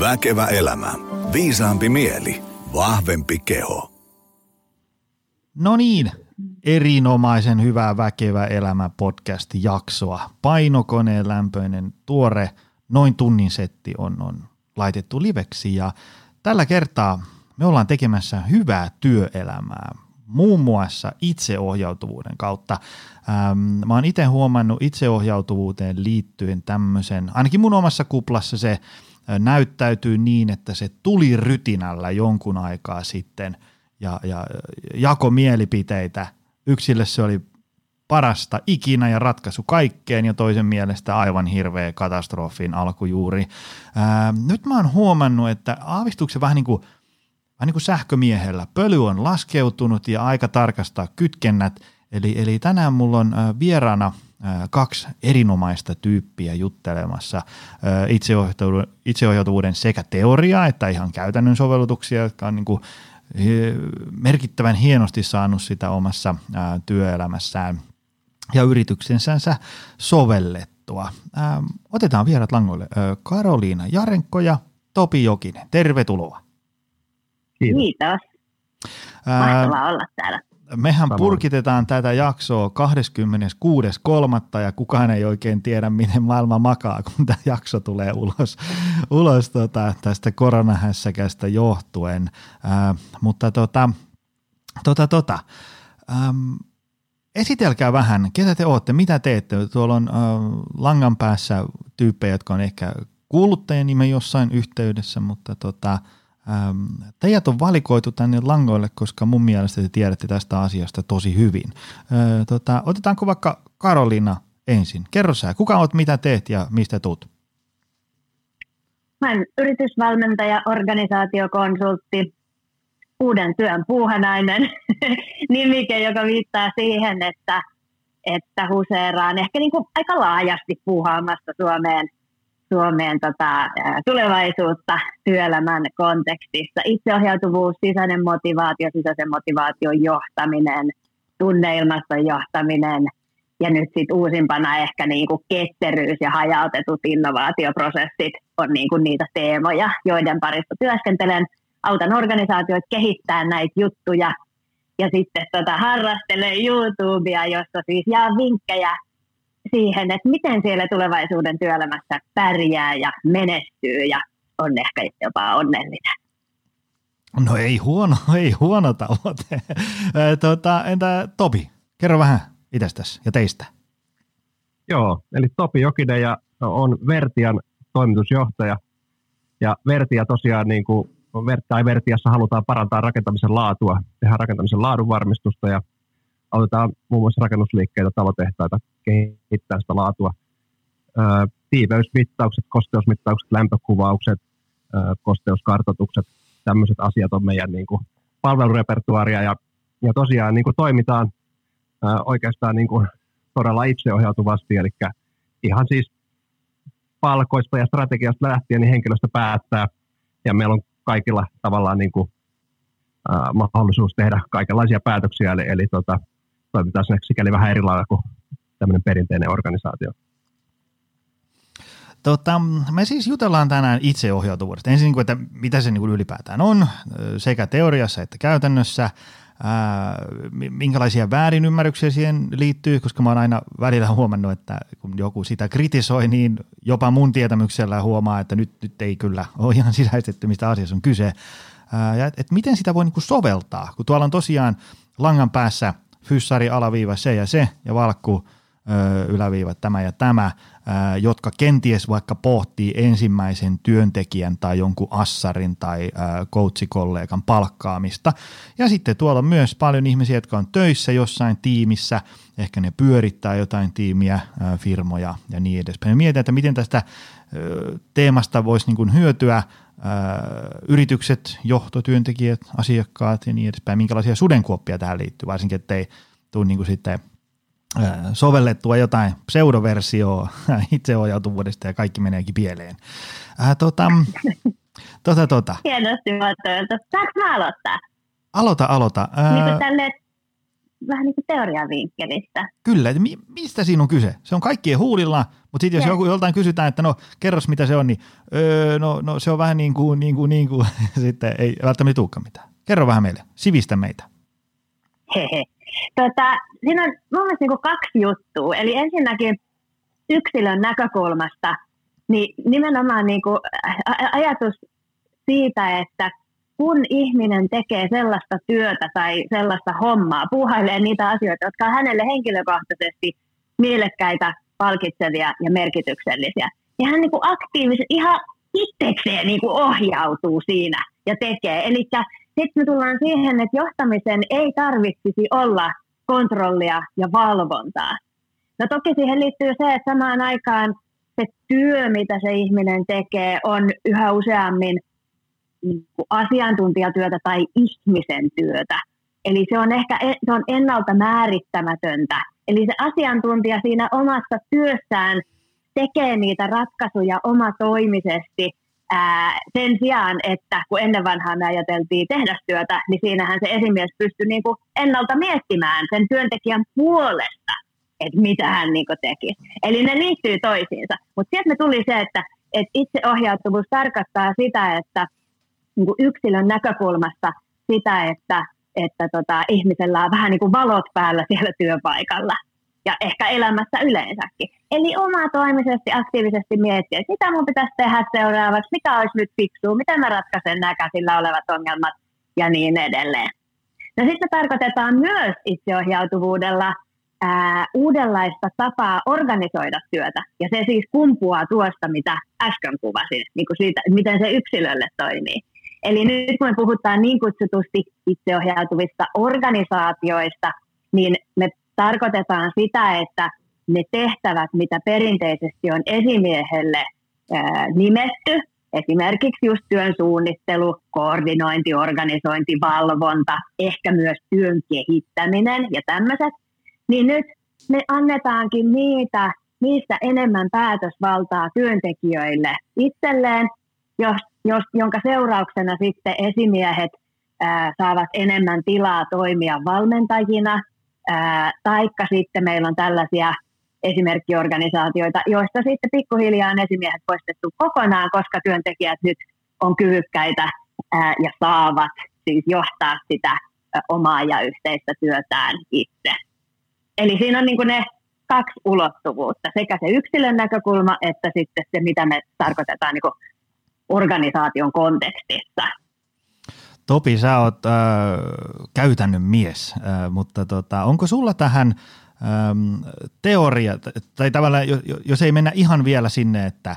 Väkevä elämä. Viisaampi mieli. Vahvempi keho. No niin, erinomaisen hyvää Väkevä elämä podcast-jaksoa. Painokoneen lämpöinen tuore noin tunnin setti on, on laitettu liveksi ja tällä kertaa me ollaan tekemässä hyvää työelämää muun muassa itseohjautuvuuden kautta. Ähm, mä oon itse huomannut itseohjautuvuuteen liittyen tämmöisen, ainakin mun omassa kuplassa se näyttäytyy niin, että se tuli rytinällä jonkun aikaa sitten ja, ja jako mielipiteitä. Yksille se oli parasta ikinä ja ratkaisu kaikkeen ja toisen mielestä aivan hirveä katastrofin alkujuuri. Ää, nyt mä oon huomannut, että aavistuksen vähän niin kuin, vähän niin kuin sähkömiehellä. Pöly on laskeutunut ja aika tarkastaa kytkennät. Eli, eli tänään mulla on vieraana – kaksi erinomaista tyyppiä juttelemassa itseohjautuvuuden sekä teoriaa että ihan käytännön sovellutuksia, jotka on niin kuin merkittävän hienosti saanut sitä omassa työelämässään ja yrityksensänsä sovellettua. Otetaan vierat langoille. Karoliina Jarenko ja Topi Jokinen. Tervetuloa. Kiitos. Kiitos. Mahtavaa olla täällä mehän Samoin. purkitetaan tätä jaksoa 26.3. ja kukaan ei oikein tiedä, miten maailma makaa, kun tämä jakso tulee ulos, ulos tota, tästä koronahässäkästä johtuen. Äh, mutta tota, tota, tota, ähm, esitelkää vähän, ketä te olette, mitä teette. Tuolla on äh, langan päässä tyyppejä, jotka on ehkä kuullut teidän nimen jossain yhteydessä, mutta tota, Ähm, teidät on valikoitu tänne langoille, koska mun mielestä te tiedätte tästä asiasta tosi hyvin. Öö, tota, otetaanko vaikka Karolina ensin. Kerro sä, kuka oot, mitä teet ja mistä tuut? Mä olen yritysvalmentaja, organisaatiokonsultti, uuden työn puuhanainen nimike, joka viittaa siihen, että, että huseeraan ehkä niin kuin aika laajasti puuhaamassa Suomeen Suomeen tota, tulevaisuutta työelämän kontekstissa. Itseohjautuvuus, sisäinen motivaatio, sisäisen motivaation johtaminen, tunneilmaston johtaminen ja nyt sitten uusimpana ehkä niinku ketteryys ja hajautetut innovaatioprosessit on niinku niitä teemoja, joiden parissa työskentelen. Autan organisaatioita kehittää näitä juttuja ja sitten tota, harrastelen YouTubea, jossa siis jaa vinkkejä siihen, että miten siellä tulevaisuuden työelämässä pärjää ja menestyy ja on ehkä jopa onnellinen. No ei huono, ei huono tavoite. Tota, entä Topi, kerro vähän itsestäsi ja teistä. Joo, eli Topi Jokinen ja on Vertian toimitusjohtaja. Ja Vertia tosiaan, niin kuin, tai Vertiassa halutaan parantaa rakentamisen laatua, tehdä rakentamisen laadunvarmistusta ja autetaan muun muassa rakennusliikkeitä, talotehtaita kehittää sitä laatua. tiiveysmittaukset, kosteusmittaukset, lämpökuvaukset, kosteuskartoitukset, tämmöiset asiat on meidän niin kuin, palvelurepertuaaria. Ja, ja tosiaan niin kuin toimitaan oikeastaan niin kuin, todella itseohjautuvasti, eli ihan siis palkoista ja strategiasta lähtien niin henkilöstö päättää. Ja meillä on kaikilla tavallaan niin kuin, ää, mahdollisuus tehdä kaikenlaisia päätöksiä, eli, eli tota, toimitaan sikäli vähän eri lailla kuin tämmöinen perinteinen organisaatio. Tota, me siis jutellaan tänään itseohjautuvuudesta. Ensin, että mitä se niin ylipäätään on, sekä teoriassa että käytännössä, minkälaisia väärinymmärryksiä siihen liittyy, koska mä oon aina välillä huomannut, että kun joku sitä kritisoi, niin jopa mun tietämyksellä huomaa, että nyt, nyt ei kyllä ole ihan sisäistetty, mistä asiassa on kyse. Ja et, et miten sitä voi niin soveltaa, kun tuolla on tosiaan langan päässä – fyssari alaviiva se ja se ja valkku yläviiva tämä ja tämä, jotka kenties vaikka pohtii ensimmäisen työntekijän tai jonkun assarin tai coachikollegan palkkaamista. Ja sitten tuolla on myös paljon ihmisiä, jotka on töissä jossain tiimissä, ehkä ne pyörittää jotain tiimiä, firmoja ja niin edespäin. Mietin, että miten tästä teemasta voisi niin kuin hyötyä yritykset, johtotyöntekijät, asiakkaat ja niin edespäin. Minkälaisia sudenkuoppia tähän liittyy, varsinkin ettei tule niin kuin sitten sovellettua jotain pseudoversioa itseohjautuvuudesta ja kaikki meneekin pieleen. Ää, tota, tota, tota. Hienosti muotoiltu. Saanko mä aloittaa? Aloita, aloita. Ää... Niin tälle vähän niin kuin teoriavinkkelistä. Kyllä, että mi- mistä siinä on kyse? Se on kaikkien huulilla, mutta sitten jos joku joltain kysytään, että no kerros mitä se on, niin öö, no, no se on vähän niin kuin, niin kuin, niin kuin, sitten ei välttämättä tulekaan mitään. Kerro vähän meille, sivistä meitä. Hehe. Tota, siinä on mun mielestä niin kaksi juttua. Eli ensinnäkin yksilön näkökulmasta, niin nimenomaan niin kuin ajatus siitä, että kun ihminen tekee sellaista työtä tai sellaista hommaa, puuhailee niitä asioita, jotka on hänelle henkilökohtaisesti mielekkäitä, palkitsevia ja merkityksellisiä, niin hän niin aktiivisesti ihan itsekseen niin kuin ohjautuu siinä ja tekee. Eli sitten me tullaan siihen, että johtamisen ei tarvitsisi olla kontrollia ja valvontaa. No toki siihen liittyy se, että samaan aikaan se työ, mitä se ihminen tekee, on yhä useammin niin asiantuntijatyötä tai ihmisen työtä. Eli se on ehkä e, se on ennalta määrittämätöntä. Eli se asiantuntija siinä omassa työssään tekee niitä ratkaisuja omatoimisesti ää, sen sijaan, että kun ennen vanhaa me ajateltiin tehdastyötä, niin siinähän se esimies pystyi niin kuin ennalta miettimään sen työntekijän puolesta, että mitä hän niin kuin teki. Eli ne liittyy toisiinsa. Mutta sieltä me tuli se, että, että itseohjautuvuus tarkoittaa sitä, että niin yksilön näkökulmasta sitä, että, että tota, ihmisellä on vähän niin kuin valot päällä siellä työpaikalla ja ehkä elämässä yleensäkin. Eli toimisesti, aktiivisesti miettiä, mitä mun pitäisi tehdä seuraavaksi, mikä olisi nyt fiksua, miten mä ratkaisen nämä käsillä olevat ongelmat ja niin edelleen. No sitten tarkoitetaan myös itseohjautuvuudella ää, uudenlaista tapaa organisoida työtä. Ja se siis kumpuaa tuosta, mitä äsken kuvasin, niin kuin siitä, miten se yksilölle toimii. Eli nyt kun me puhutaan niin kutsutusti itseohjautuvista organisaatioista, niin me tarkoitetaan sitä, että ne tehtävät, mitä perinteisesti on esimiehelle nimetty, esimerkiksi just työn suunnittelu, koordinointi, organisointi, valvonta, ehkä myös työn kehittäminen ja tämmöiset, niin nyt me annetaankin niitä, niistä enemmän päätösvaltaa työntekijöille itselleen, jos, jos, jonka seurauksena sitten esimiehet ää, saavat enemmän tilaa toimia valmentajina, ää, taikka sitten meillä on tällaisia esimerkkiorganisaatioita, joista sitten pikkuhiljaa on esimiehet poistettu kokonaan, koska työntekijät nyt on kyvykkäitä ää, ja saavat siis johtaa sitä ää, omaa ja yhteistä työtään itse. Eli siinä on niin ne kaksi ulottuvuutta, sekä se yksilön näkökulma että sitten se, mitä me tarkoitetaan niin organisaation kontekstissa. Topi, sä oot äh, käytännön mies, äh, mutta tota, onko sulla tähän ähm, teoria, tai tavallaan jos ei mennä ihan vielä sinne, että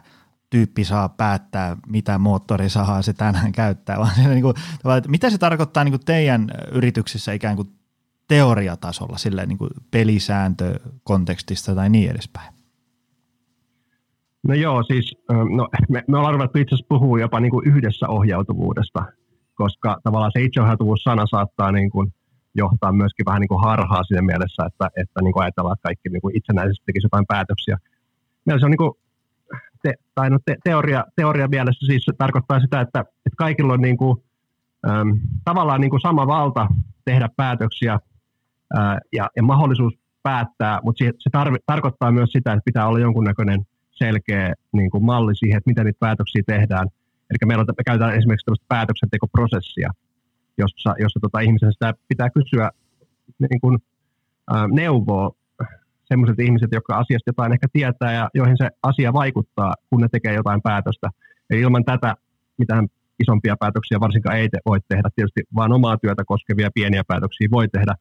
tyyppi saa päättää, mitä moottorisahaa se tänään käyttää, vaan se, niin kuin, mitä se tarkoittaa niin kuin teidän yrityksissä ikään kuin teoriatasolla, silleen niin kuin pelisääntökontekstista tai niin edespäin? No joo, siis no, me, me ollaan ruvettu itse asiassa puhua jopa niin kuin yhdessä ohjautuvuudesta, koska tavallaan se itseohjautuvuus-sana saattaa niin kuin johtaa myöskin vähän niin kuin harhaa siinä mielessä, että, että niin kuin ajatellaan, että kaikki niin kuin itsenäisesti tekisi jotain päätöksiä. Meillä se on niin kuin, te, tai no te, teoria, teoria mielessä siis tarkoittaa sitä, että, että kaikilla on niin kuin, äm, tavallaan niin kuin sama valta tehdä päätöksiä ää, ja, ja mahdollisuus päättää, mutta se, se tarvi, tarkoittaa myös sitä, että pitää olla jonkunnäköinen selkeä niin kuin malli siihen, että miten niitä päätöksiä tehdään. Eli meillä on, me käytetään esimerkiksi tällaista päätöksentekoprosessia, jossa, jossa tota, ihmisen sitä pitää kysyä niin kuin, ä, neuvoa sellaiset ihmiset, jotka asiasta jotain ehkä tietää ja joihin se asia vaikuttaa, kun ne tekee jotain päätöstä. Eli ilman tätä mitään isompia päätöksiä varsinkaan ei te, voi tehdä. Tietysti vain omaa työtä koskevia pieniä päätöksiä voi tehdä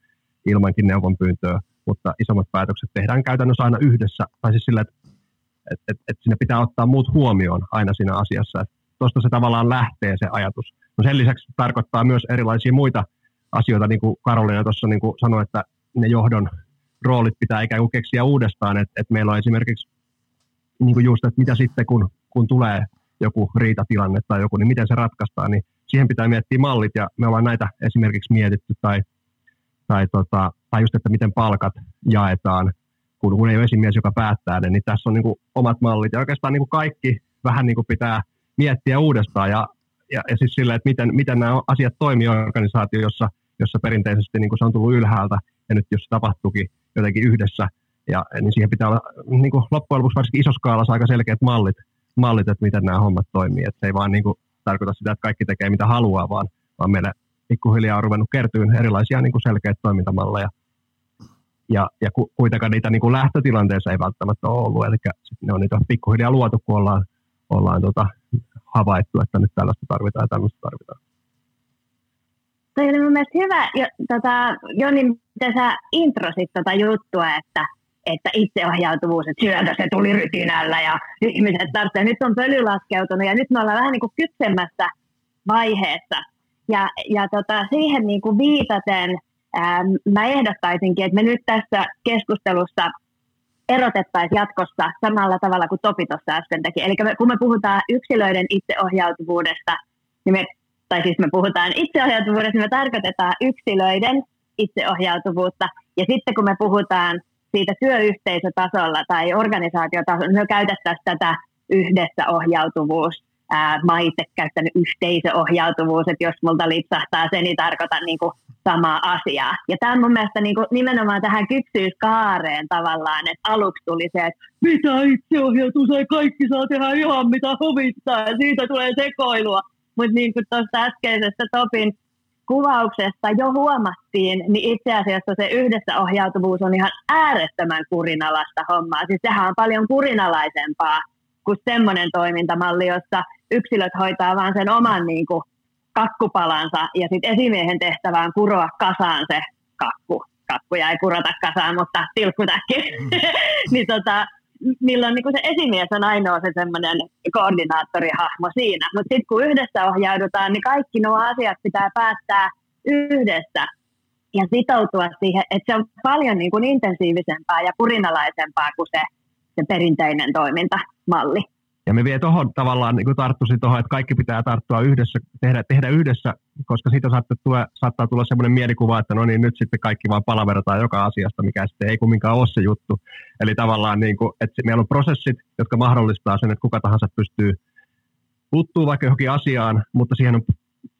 ilmankin neuvonpyyntöä, mutta isommat päätökset tehdään käytännössä aina yhdessä. Tai siis sillä, että että et, et sinne pitää ottaa muut huomioon aina siinä asiassa. Tuosta se tavallaan lähtee se ajatus. No sen lisäksi tarkoittaa myös erilaisia muita asioita, niin kuin Karolina tuossa niin kuin sanoi, että ne johdon roolit pitää ikään kuin keksiä uudestaan, että, että meillä on esimerkiksi niin kuin just, että mitä sitten kun, kun tulee joku riitatilanne tai joku, niin miten se ratkaistaan, niin siihen pitää miettiä mallit ja me ollaan näitä esimerkiksi mietitty tai, tai, tota, tai just, että miten palkat jaetaan kun, kun ei ole esimies, joka päättää ne, niin tässä on niin kuin omat mallit. Ja oikeastaan niin kuin kaikki vähän niin kuin pitää miettiä uudestaan ja, ja, ja siis sillä, että miten, miten nämä asiat toimii organisaatio, jossa, jossa perinteisesti niin kuin se on tullut ylhäältä ja nyt jos se tapahtuukin jotenkin yhdessä, ja, niin siihen pitää olla niin kuin loppujen lopuksi varsinkin isossa skaalassa aika selkeät mallit, mallit, että miten nämä hommat toimii. Että se ei vaan niin kuin tarkoita sitä, että kaikki tekee mitä haluaa, vaan, vaan meille pikkuhiljaa on ruvennut kertyyn erilaisia niin kuin selkeitä toimintamalleja. Ja, ja ku, kuitenkaan niitä niin kuin lähtötilanteessa ei välttämättä ole ollut, eli ne on niitä pikkuhiljaa luotu, kun ollaan, ollaan tota, havaittu, että nyt tällaista tarvitaan ja tällaista tarvitaan. Toi oli mun mielestä hyvä, jo, tota, Joni, miten sä introsit tota juttua, että, että itseohjautuvuus, että syötä se tuli rytinällä ja ihmiset tarvitsee, nyt on pöly laskeutunut ja nyt me ollaan vähän niin kuin kypsemmässä vaiheessa. Ja, ja tota, siihen niin kuin viitaten ää, mä ehdottaisinkin, että me nyt tässä keskustelussa erotettaisiin jatkossa samalla tavalla kuin Topi tuossa äsken teki. Eli kun me puhutaan yksilöiden itseohjautuvuudesta, niin me, tai siis me puhutaan itseohjautuvuudesta, niin me tarkoitetaan yksilöiden itseohjautuvuutta. Ja sitten kun me puhutaan siitä työyhteisötasolla tai organisaatiotasolla, niin me käytettäisiin tätä yhdessä ohjautuvuus. Ää, mä itse käyttänyt yhteisöohjautuvuus, että jos multa lipsahtaa se, niin tarkoitan niin kuin samaa asiaa. Ja tämä mun mielestä niin kuin nimenomaan tähän kypsyyskaareen tavallaan, että aluksi tuli se, että mitä itseohjautuu, ei kaikki saa tehdä ihan mitä huvittaa ja siitä tulee sekoilua. Mutta niin kuin tuosta äskeisestä Topin kuvauksesta jo huomattiin, niin itse asiassa se yhdessä ohjautuvuus on ihan äärettömän kurinalaista hommaa. Siis sehän on paljon kurinalaisempaa kuin semmoinen toimintamalli, jossa yksilöt hoitaa vaan sen oman niin kuin, kakkupalansa ja sitten esimiehen tehtävään kuroa kasaan se kakku. Kakkuja ei kurota kasaan, mutta tilkkutäkki. Mm. niin tota, milloin niin se esimies on ainoa se semmoinen koordinaattorihahmo siinä. Mutta sitten kun yhdessä ohjaudutaan, niin kaikki nuo asiat pitää päättää yhdessä ja sitoutua siihen, että se on paljon niin kuin intensiivisempää ja kurinalaisempaa kuin se, se perinteinen toimintamalli. Ja me vie tuohon tavallaan niin tarttuisi tuohon, että kaikki pitää tarttua yhdessä, tehdä, tehdä yhdessä, koska siitä saattaa tulla, saattaa tulla sellainen mielikuva, että no niin, nyt sitten kaikki vaan palaverataan joka asiasta, mikä sitten ei kumminkaan ole se juttu. Eli tavallaan, niin kuin, että meillä on prosessit, jotka mahdollistaa sen, että kuka tahansa pystyy puuttuu vaikka johonkin asiaan, mutta siihen on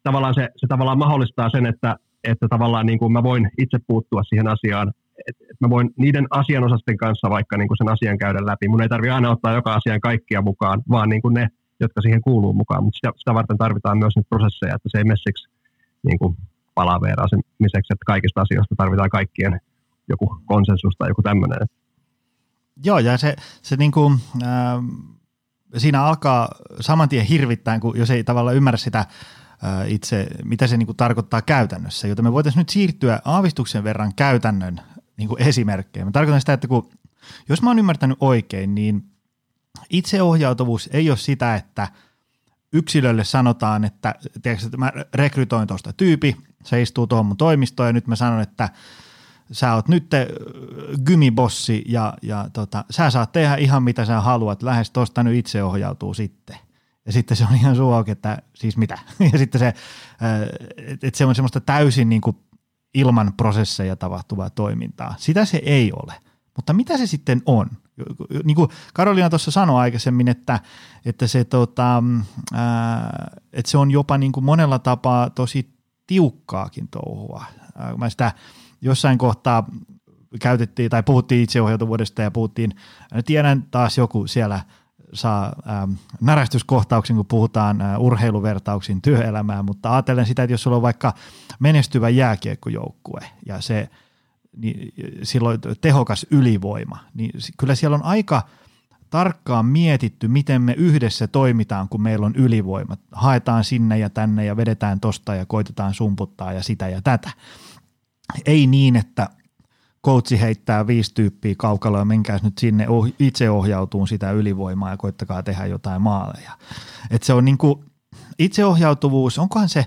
tavallaan se, se tavallaan mahdollistaa sen, että, että tavallaan niin kuin mä voin itse puuttua siihen asiaan että et mä voin niiden asianosasten kanssa vaikka niin sen asian käydä läpi. Mun ei tarvitse aina ottaa joka asian kaikkia mukaan, vaan niin ne, jotka siihen kuuluu mukaan. Mutta sitä, sitä varten tarvitaan myös niitä prosesseja, että se ei mene siksi niin kuin että kaikista asioista tarvitaan kaikkien joku konsensus tai joku tämmöinen. Joo, ja se, se niin kuin, äh, siinä alkaa saman tien hirvittää, kun jos ei tavallaan ymmärrä sitä itse, mitä se niin kuin tarkoittaa käytännössä. Joten me voitaisiin nyt siirtyä aavistuksen verran käytännön niin kuin esimerkkejä. Mä tarkoitan sitä, että kun, jos mä oon ymmärtänyt oikein, niin itseohjautuvuus ei ole sitä, että yksilölle sanotaan, että, tiedätkö, että mä rekrytoin tuosta tyypi, se istuu tuohon mun toimistoon ja nyt mä sanon, että sä oot nyt gymibossi ja, ja tota, sä saat tehdä ihan mitä sä haluat, lähes tuosta nyt itseohjautuu sitten. Ja sitten se on ihan suu että siis mitä. Ja sitten se, että se on semmoista täysin niin kuin ilman prosesseja tapahtuvaa toimintaa. Sitä se ei ole. Mutta mitä se sitten on? Niin kuin Karolina tuossa sanoi aikaisemmin, että, että, se, tota, ää, että se on jopa niin kuin monella tapaa tosi tiukkaakin touhua. Mä sitä jossain kohtaa käytettiin tai puhuttiin itseohjautuvuudesta ja puhuttiin, tiedän taas joku siellä – saa ähm, närästyskohtauksen, kun puhutaan äh, urheiluvertauksin työelämään, mutta ajattelen sitä, että jos sulla on vaikka menestyvä jääkiekkojoukkue ja se niin silloin tehokas ylivoima, niin kyllä siellä on aika tarkkaan mietitty, miten me yhdessä toimitaan, kun meillä on ylivoima. Haetaan sinne ja tänne ja vedetään tosta ja koitetaan sumputtaa ja sitä ja tätä. Ei niin, että coachi heittää viisi tyyppiä kaukaloa, menkääs nyt sinne oh, itse ohjautuun sitä ylivoimaa ja koittakaa tehdä jotain maaleja. Et se on niinku, itseohjautuvuus, onkohan se,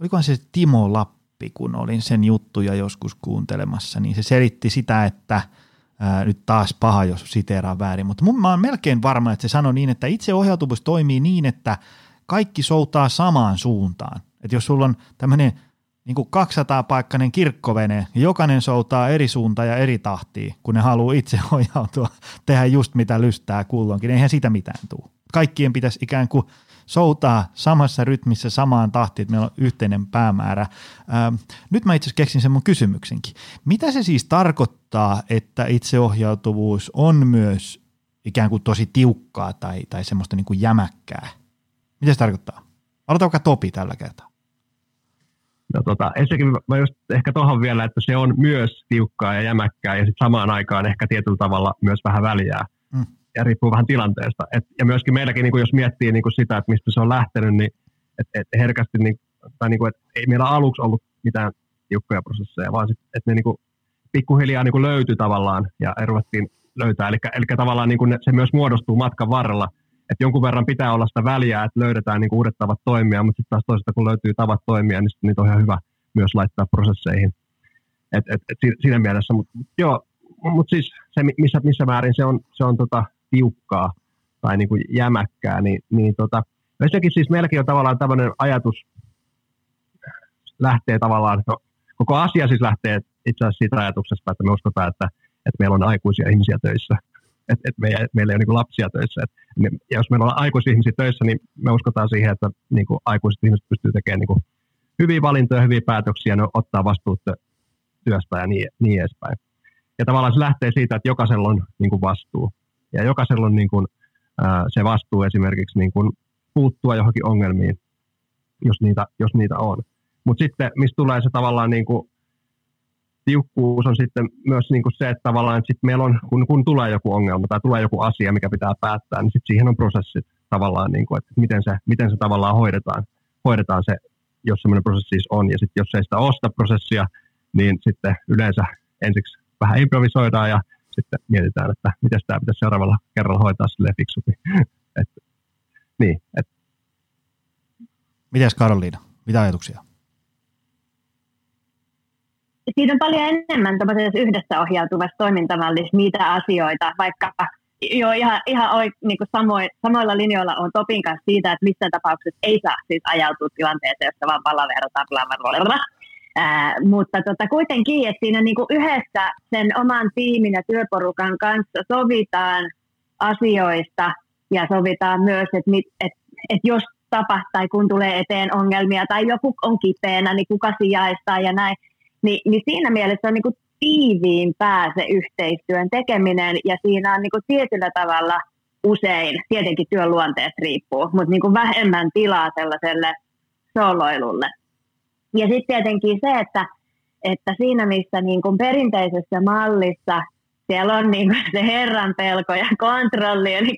olikohan se Timo Lappi, kun olin sen juttuja joskus kuuntelemassa, niin se selitti sitä, että ää, nyt taas paha, jos siteeraan väärin, mutta mun, mä oon melkein varma, että se sanoi niin, että itseohjautuvuus toimii niin, että kaikki soutaa samaan suuntaan. Että jos sulla on tämmöinen niin kuin 200-paikkainen kirkkovene, ja jokainen soutaa eri suunta ja eri tahtiin, kun ne haluaa itse ohjautua, tehdä just mitä lystää kulloinkin. Eihän sitä mitään tule. Kaikkien pitäisi ikään kuin soutaa samassa rytmissä samaan tahtiin, että meillä on yhteinen päämäärä. Ää, nyt mä itse keksin sen mun kysymyksenkin. Mitä se siis tarkoittaa, että itseohjautuvuus on myös ikään kuin tosi tiukkaa tai, tai semmoista niin kuin jämäkkää? Mitä se tarkoittaa? Aloita vaikka Topi tällä kertaa. No tota, ensinnäkin mä just ehkä tuohon vielä, että se on myös tiukkaa ja jämäkkää ja sitten samaan aikaan ehkä tietyllä tavalla myös vähän väliää. Mm. Ja riippuu vähän tilanteesta. Et, ja myöskin meilläkin, niin jos miettii niin sitä, että mistä se on lähtenyt, niin et, et herkästi, niin, tai niin kuin, että ei meillä aluksi ollut mitään tiukkoja prosesseja, vaan sit, että ne niin kuin, pikkuhiljaa niin löytyi tavallaan ja ruvettiin löytää. Eli, eli tavallaan niin kuin ne, se myös muodostuu matkan varrella – että jonkun verran pitää olla sitä väliä, että löydetään niin uudet tavat toimia, mutta sitten taas toisaalta kun löytyy tavat toimia, niin niitä on ihan hyvä myös laittaa prosesseihin. Et, et, et siinä mielessä, mutta joo, mutta siis se, missä, missä määrin se on, se on tota, tiukkaa tai niin kuin jämäkkää, niin, niin tota, ensinnäkin siis meilläkin on tavallaan tämmöinen ajatus, lähtee tavallaan, no, koko asia siis lähtee itse asiassa siitä ajatuksesta, että me uskotaan, että, että meillä on aikuisia ihmisiä töissä että, että meillä, meillä ei ole niin lapsia töissä. Et, ja jos meillä on aikuisihmisiä töissä, niin me uskotaan siihen, että niin kuin aikuiset ihmiset pystyvät tekemään niin kuin hyviä valintoja, hyviä päätöksiä, ne ottaa vastuuta työstä ja niin, niin edespäin. Ja tavallaan se lähtee siitä, että jokaisella on niin kuin vastuu. Ja jokaisella on niin kuin, se vastuu esimerkiksi niin kuin puuttua johonkin ongelmiin, jos niitä, jos niitä on. Mutta sitten, mistä tulee se tavallaan niin kuin tiukkuus on sitten myös niin kuin se, että tavallaan sit meillä on, kun, kun tulee joku ongelma tai tulee joku asia, mikä pitää päättää, niin sitten siihen on prosessit tavallaan, niin kuin, että miten se, miten se tavallaan hoidetaan, hoidetaan se, jos semmoinen prosessi siis on. Ja sitten jos ei sitä osta prosessia, niin sitten yleensä ensiksi vähän improvisoidaan ja sitten mietitään, että miten tämä pitäisi seuraavalla kerralla hoitaa sille fiksusti. et, niin, et. Mites Karoliina, mitä ajatuksia? Siinä on paljon enemmän yhdessä ohjautuvassa toimintamallissa niitä asioita, vaikka jo ihan, ihan oi, niin kuin samoin, samoilla linjoilla on Topin kanssa siitä, että missään tapauksessa ei saa siis ajautua tilanteeseen, jossa vaan palaverrataan, bla, bla, bla, Ää, mutta tota, kuitenkin, että siinä niin kuin yhdessä sen oman tiimin ja työporukan kanssa sovitaan asioista ja sovitaan myös, että, mit, että, että jos tapahtuu tai kun tulee eteen ongelmia tai joku on kipeänä, niin kuka sijaistaa ja näin. Ni, niin siinä mielessä on niin kuin tiiviimpää se yhteistyön tekeminen ja siinä on niin kuin tietyllä tavalla usein, tietenkin työn luonteesta riippuu, mutta niin kuin vähemmän tilaa sellaiselle soloilulle. Ja sitten tietenkin se, että, että siinä missä niin kuin perinteisessä mallissa siellä on niin kuin se herran pelko ja kontrolli, eli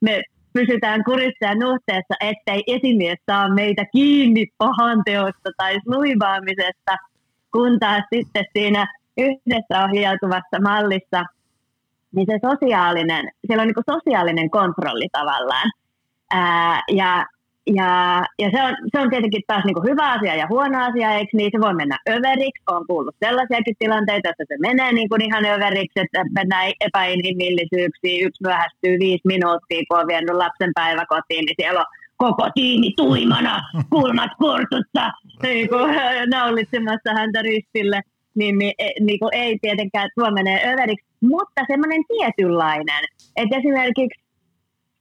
me pysytään kurissa ja nuhteessa, ettei esimies saa meitä kiinni pahan teosta tai sluivaamisesta – kun taas sitten siinä yhdessä ohjautuvassa mallissa, niin se sosiaalinen, siellä on niin sosiaalinen kontrolli tavallaan. Ää, ja ja, ja se, on, se on tietenkin taas niin hyvä asia ja huono asia, eikö niin? Se voi mennä överiksi. On kuullut sellaisiakin tilanteita, että se menee niin kuin ihan överiksi, että mennään epäinhimillisyyksiin. Yksi myöhästyy viisi minuuttia, kun on vienyt lapsen päiväkotiin, niin siellä on koko tiimi tuimana, kulmat kurtussa, niin kuin, naulitsemassa häntä ristille, niin, niin, e, niin kuin ei tietenkään tuo menee överiksi, mutta semmoinen tietynlainen. Että esimerkiksi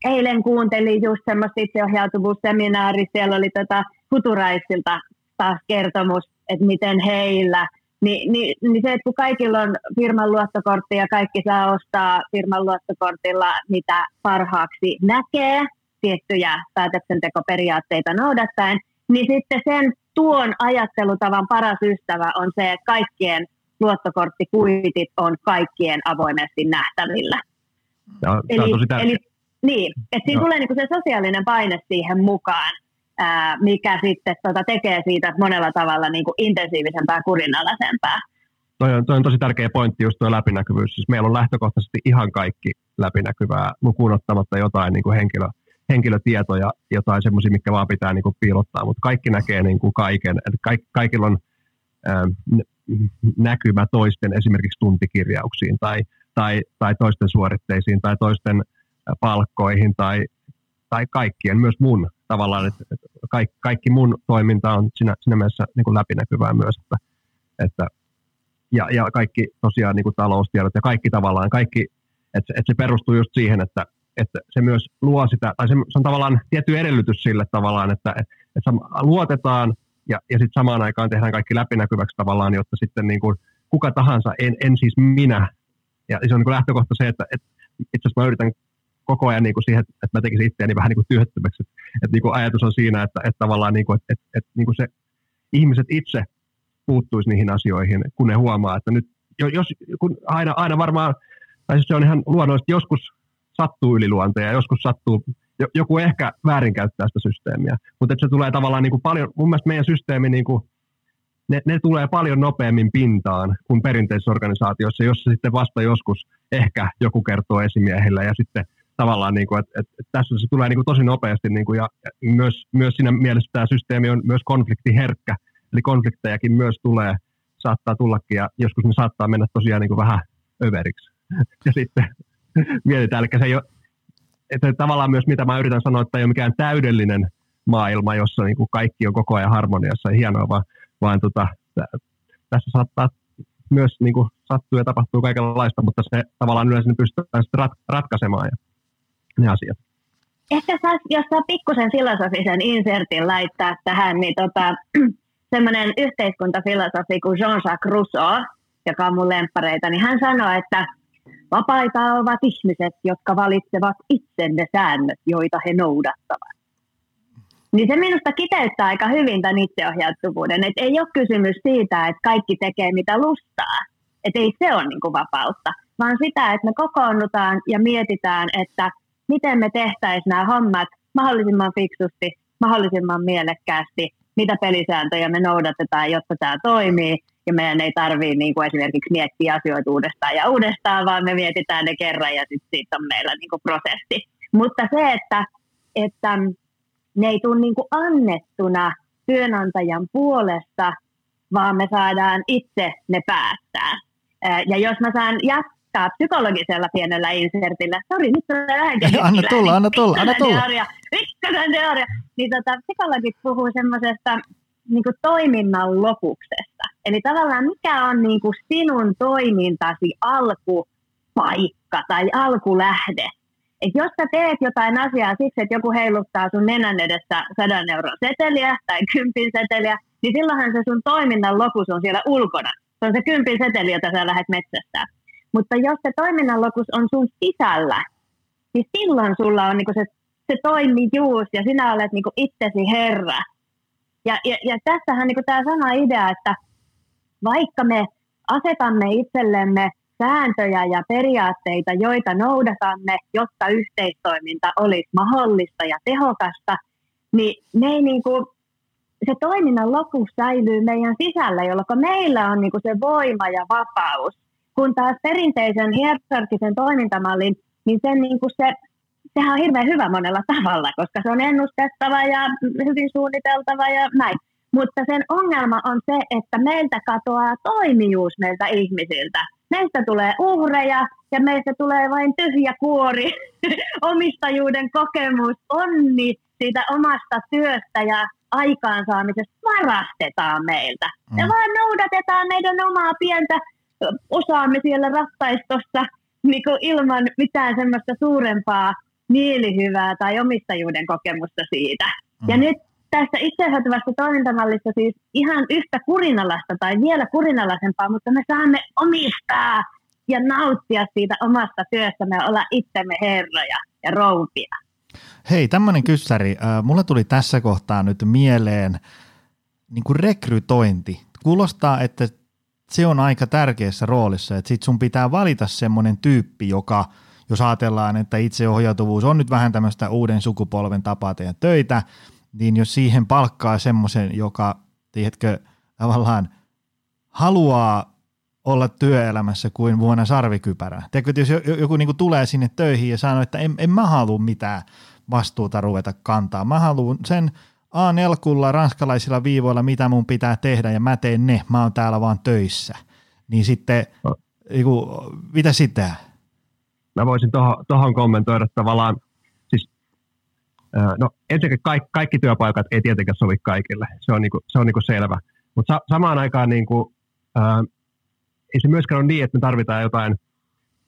eilen kuuntelin just semmoista itseohjautuvuusseminaaria, siellä oli tota Futuraisilta taas kertomus, että miten heillä – niin, niin, niin se, että kun kaikilla on firman luottokortti ja kaikki saa ostaa firman luottokortilla, mitä parhaaksi näkee, tiettyjä päätöksentekoperiaatteita noudattaen, niin sitten sen tuon ajattelutavan paras ystävä on se, että kaikkien luottokorttikuitit on kaikkien avoimesti nähtävillä. Ja, eli, eli, niin, että siinä Joo. tulee niinku se sosiaalinen paine siihen mukaan, ää, mikä sitten tota, tekee siitä monella tavalla niinku intensiivisempää, kurinalaisempaa. Toi on, toi on tosi tärkeä pointti, just tuo läpinäkyvyys. Siis meillä on lähtökohtaisesti ihan kaikki läpinäkyvää, lukuun ottamatta jotain niin kuin henkilö, henkilötietoja, jotain semmoisia, mikä vaan pitää niin kuin piilottaa, mutta kaikki näkee niin kuin kaiken. Eli kaik, kaikilla on ää, näkymä toisten esimerkiksi tuntikirjauksiin tai, tai, tai toisten suoritteisiin tai toisten palkkoihin tai, tai kaikkien, myös mun tavallaan, että kaikki, kaikki mun toiminta on siinä, siinä mielessä niin kuin läpinäkyvää myös, että, että ja, ja kaikki tosiaan niin kuin taloustiedot ja kaikki tavallaan, kaikki, että, että se perustuu just siihen, että että se myös luo sitä, tai se, se on tavallaan tietty edellytys sille tavallaan, että, että, luotetaan ja, ja sitten samaan aikaan tehdään kaikki läpinäkyväksi tavallaan, jotta sitten niin kuin kuka tahansa, en, en siis minä, ja se on niin kuin lähtökohta se, että, että itse asiassa mä yritän koko ajan niin kuin siihen, että mä tekisin itseäni vähän niin kuin työttömäksi. Että, niin kuin ajatus on siinä, että, että tavallaan niin kuin, että, että, että niin kuin se ihmiset itse puuttuisi niihin asioihin, kun ne huomaa, että nyt, jos, kun aina, aina varmaan, tai siis se on ihan luonnollista, joskus sattuu yliluonteja, joskus sattuu, joku ehkä väärinkäyttää sitä systeemiä, mutta se tulee tavallaan niin kuin paljon, mun mielestä meidän systeemi niin kuin, ne, ne tulee paljon nopeammin pintaan kuin perinteisissä organisaatioissa, jossa sitten vasta joskus ehkä joku kertoo esimiehille ja sitten tavallaan, niin kuin, että, että, että tässä se tulee niin kuin tosi nopeasti niin kuin, ja myös, myös siinä mielessä tämä systeemi on myös konfliktiherkkä, eli konfliktejakin myös tulee, saattaa tullakin ja joskus ne saattaa mennä tosiaan niin kuin vähän överiksi. Ja sitten mietitään, eli se ei ole, että tavallaan myös mitä mä yritän sanoa, että ei ole mikään täydellinen maailma, jossa niin kuin kaikki on koko ajan harmoniassa ja hienoa, vaan, vaan tota, tässä saattaa myös niin kuin sattuu ja tapahtuu kaikenlaista, mutta se tavallaan yleensä pystytään rat, ratkaisemaan ja ne asiat. Ehkä saa, jos saa pikkusen filosofisen insertin laittaa tähän, niin tota, semmoinen yhteiskuntafilosofi kuin Jean-Jacques Rousseau, joka on mun lemppareita, niin hän sanoi, että vapaita ovat ihmiset, jotka valitsevat itse ne säännöt, joita he noudattavat. Niin se minusta kiteyttää aika hyvin tämän itseohjautuvuuden, että ei ole kysymys siitä, että kaikki tekee mitä lustaa, että ei se ole niin kuin vapautta, vaan sitä, että me kokoonnutaan ja mietitään, että miten me tehtäisiin nämä hommat mahdollisimman fiksusti, mahdollisimman mielekkäästi, mitä pelisääntöjä me noudatetaan, jotta tämä toimii, ja meidän ei tarvitse niin kuin esimerkiksi miettiä asioita uudestaan ja uudestaan, vaan me mietitään ne kerran ja sitten siitä on meillä niin kuin prosessi. Mutta se, että, että ne ei tule niin kuin annettuna työnantajan puolesta, vaan me saadaan itse ne päättää. Ja jos mä saan jatkaa psykologisella pienellä insertillä, sori, nyt tulee vähän Anna tulla, anna tulla, anna tulla. Teoria, teoria. Niin tota, psykologit puhuu semmoisesta niin toiminnan lopuksesta. Eli tavallaan mikä on niin kuin sinun toimintasi alkupaikka tai alkulähde. Et jos sä teet jotain asiaa siksi, että joku heiluttaa sun nenän edessä sadan euron seteliä tai kympin seteliä, niin silloinhan se sun toiminnan lopuus on siellä ulkona. Se on se kympin seteli, jota sä lähdet metsästä. Mutta jos se toiminnan lopuus on sun sisällä, niin silloin sulla on niinku se, se toimijuus ja sinä olet niinku itsesi herra. Ja, ja, ja tässähän niinku tämä sama idea, että vaikka me asetamme itsellemme sääntöjä ja periaatteita, joita noudatamme, jotta yhteistoiminta olisi mahdollista ja tehokasta, niin me ei niin kuin, se toiminnan lopu säilyy meidän sisällä, jolloin meillä on niin kuin se voima ja vapaus. Kun taas perinteisen hierarkisen toimintamallin, niin sen niin kuin se, sehän on hirveän hyvä monella tavalla, koska se on ennustettava ja hyvin suunniteltava ja näin. Mutta sen ongelma on se, että meiltä katoaa toimijuus meiltä ihmisiltä. Meistä tulee uhreja ja meistä tulee vain tyhjä kuori, omistajuuden kokemus, onni siitä omasta työstä ja aikaansaamisesta varastetaan meiltä. Mm. Ja vaan noudatetaan meidän omaa pientä osaamme siellä rattaistossa niin ilman mitään semmoista suurempaa mielihyvää tai omistajuuden kokemusta siitä. Mm. Ja nyt tässä itsehoitavasta toimintamallista siis ihan yhtä kurinalasta tai vielä kurinalaisempaa, mutta me saamme omistaa ja nauttia siitä omasta työstämme ja olla itsemme herroja ja roupia. Hei, tämmöinen kyssäri. Mulla tuli tässä kohtaa nyt mieleen niin kuin rekrytointi. Kuulostaa, että se on aika tärkeässä roolissa, että sit sun pitää valita semmoinen tyyppi, joka, jos ajatellaan, että itseohjautuvuus on nyt vähän tämmöistä uuden sukupolven tapaa tehdä töitä, niin jos siihen palkkaa semmoisen, joka, tiedätkö, tavallaan haluaa olla työelämässä kuin vuonna sarvikypärä. Tiedätkö, jos joku niin tulee sinne töihin ja sanoo, että en, en mä halua mitään vastuuta ruveta kantaa. Mä haluan sen A4 ranskalaisilla viivoilla, mitä mun pitää tehdä ja mä teen ne, mä oon täällä vaan töissä. Niin sitten, no. mitä sitten? Mä voisin tuohon kommentoida tavallaan No ensinnäkin kaikki, kaikki työpaikat ei tietenkään sovi kaikille, se on, niinku, se on niinku selvä. Mutta sa- samaan aikaan niinku, ää, ei se myöskään ole niin, että me tarvitaan jotain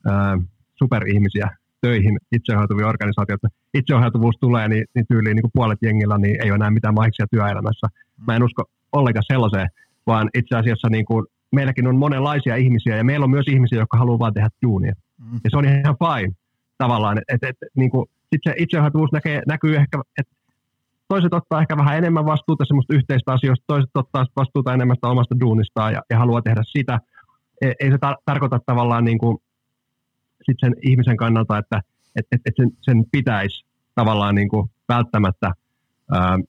ää, superihmisiä töihin itseohjautuvia organisaatioita. Itseohjautuvuus tulee, niin, niin tyyliin niin kuin puolet jengillä niin ei ole enää mitään mahiksia työelämässä. Mä en usko ollenkaan sellaiseen, vaan itse asiassa niin kuin, meilläkin on monenlaisia ihmisiä ja meillä on myös ihmisiä, jotka haluaa vaan tehdä duunia. Mm. Ja se on ihan fine tavallaan. Et, et, niin kuin, sit se itseohjautuvuus näkee, näkyy ehkä, että toiset ottaa ehkä vähän enemmän vastuuta semmoista yhteistä asioista, toiset ottaa vastuuta enemmän sitä omasta duunistaan ja, ja haluaa tehdä sitä. Ei, ei se tar- tarkoita tavallaan niin kuin, sit sen ihmisen kannalta, että et, et, et sen, sen pitäisi tavallaan niin kuin välttämättä ää, ää,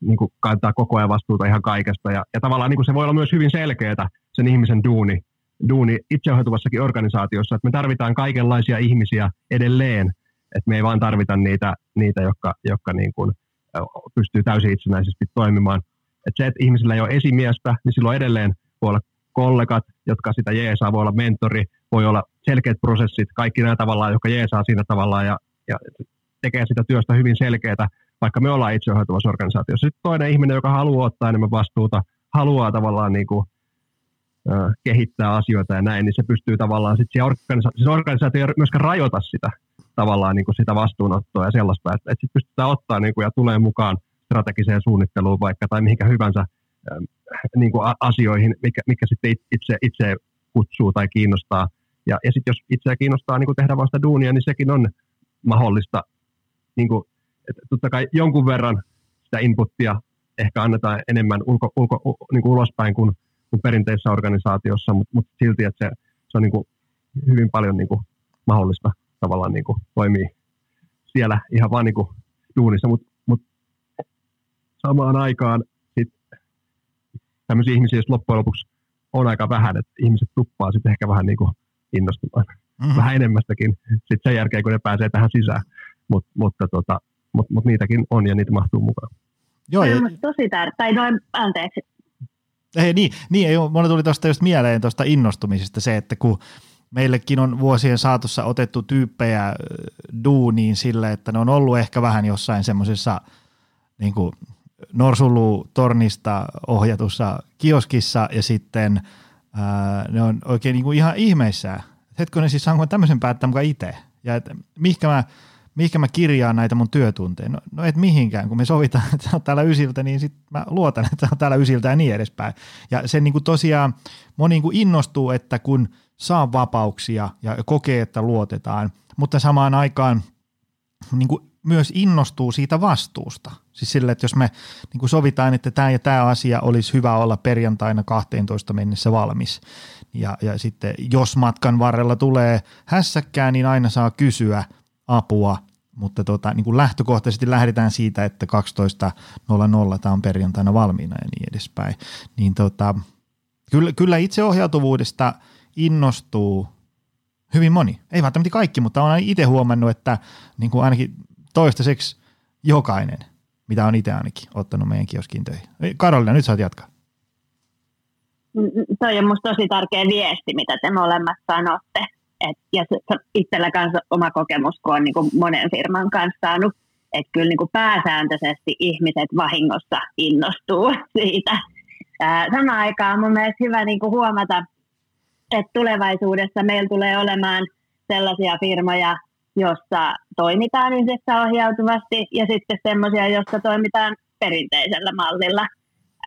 niin kuin kantaa koko ajan vastuuta ihan kaikesta. Ja, ja tavallaan niin kuin se voi olla myös hyvin selkeää sen ihmisen duuni, duuni itseohjautuvassakin organisaatiossa, että me tarvitaan kaikenlaisia ihmisiä edelleen, että me ei vaan tarvita niitä, niitä jotka, jotka niin kuin pystyy täysin itsenäisesti toimimaan. Että se, että ihmisillä ei ole esimiestä, niin silloin edelleen voi olla kollegat, jotka sitä jeesaa, voi olla mentori, voi olla selkeät prosessit, kaikki nämä tavallaan, jotka jeesaa siinä tavallaan ja, ja tekee sitä työstä hyvin selkeää, vaikka me ollaan itseohjautuvassa organisaatiossa. Sitten toinen ihminen, joka haluaa ottaa enemmän vastuuta, haluaa tavallaan niin kuin, kehittää asioita ja näin, niin se pystyy tavallaan, sitten organisa- siis organisaatio ei myöskään rajoita sitä tavallaan niin kuin sitä vastuunottoa ja sellaista, että, että sitten pystytään ottaa niin kuin, ja tulee mukaan strategiseen suunnitteluun vaikka tai mihinkä hyvänsä niin kuin asioihin, mikä, mikä sitten itse, itse kutsuu tai kiinnostaa. Ja, ja sitten jos itseä kiinnostaa niin kuin tehdä vasta duunia, niin sekin on mahdollista niin kuin, että totta kai jonkun verran sitä inputtia ehkä annetaan enemmän ulko, ulko, niin kuin ulospäin kuin, kuin perinteisessä organisaatiossa, mutta, mutta silti, että se, se on niin kuin hyvin paljon niin kuin mahdollista tavallaan niin kuin toimia siellä ihan vaan niin kuin duunissa, mutta, mutta samaan aikaan sit tämmöisiä ihmisiä, jos loppujen lopuksi on aika vähän, että ihmiset tuppaa sitten ehkä vähän niin kuin innostumaan. Mm-hmm. Vähän enemmästäkin sitten sen jälkeen, kun ne pääsee tähän sisään. Mut, mutta tota, mutta mut niitäkin on ja niitä mahtuu mukaan. Joo, ja... tosi tärkeää. Tai noin, anteeksi. Ei, niin, niin ei, mulle tuli tuosta just mieleen tuosta innostumisesta se, että kun meillekin on vuosien saatossa otettu tyyppejä duuniin sille, että ne on ollut ehkä vähän jossain semmoisessa niin Norsulu-tornista ohjatussa kioskissa ja sitten ää, ne on oikein niin kuin ihan ihmeissään. Hetkonen siis saanko tämmöisen päättää mukaan itse? Ja että mihinkä mä mihinkä mä kirjaan näitä mun työtunteja? No, no et mihinkään, kun me sovitaan, että on täällä ysiltä, niin sit mä luotan, että on täällä ysiltä ja niin edespäin. Ja se niin kuin tosiaan, moni niin kuin innostuu, että kun saa vapauksia ja kokee, että luotetaan, mutta samaan aikaan niin kuin myös innostuu siitä vastuusta. Siis sille, että jos me niin kuin sovitaan, että tämä ja tämä asia olisi hyvä olla perjantaina 12 mennessä valmis, ja, ja sitten jos matkan varrella tulee hässäkkää, niin aina saa kysyä apua mutta tota, niin kuin lähtökohtaisesti lähdetään siitä, että 12.00 tämä on perjantaina valmiina ja niin edespäin. Niin tota, kyllä, kyllä itseohjautuvuudesta innostuu hyvin moni. Ei välttämättä kaikki, mutta olen itse huomannut, että niin kuin ainakin toistaiseksi jokainen, mitä on itse ainakin ottanut meidän kioskin töihin. Karolina, nyt saat jatkaa. Mm, mm, toi on minusta tosi tärkeä viesti, mitä te molemmat sanotte. Et, ja se, itsellä kanssa oma kokemus, kun on niin kuin monen firman kanssa saanut, että kyllä niin kuin pääsääntöisesti ihmiset vahingossa innostuu siitä. samaan aikaan mun mielestä hyvä niin kuin huomata, että tulevaisuudessa meillä tulee olemaan sellaisia firmoja, jossa toimitaan yhdessä ohjautuvasti ja sitten semmoisia, joissa toimitaan perinteisellä mallilla.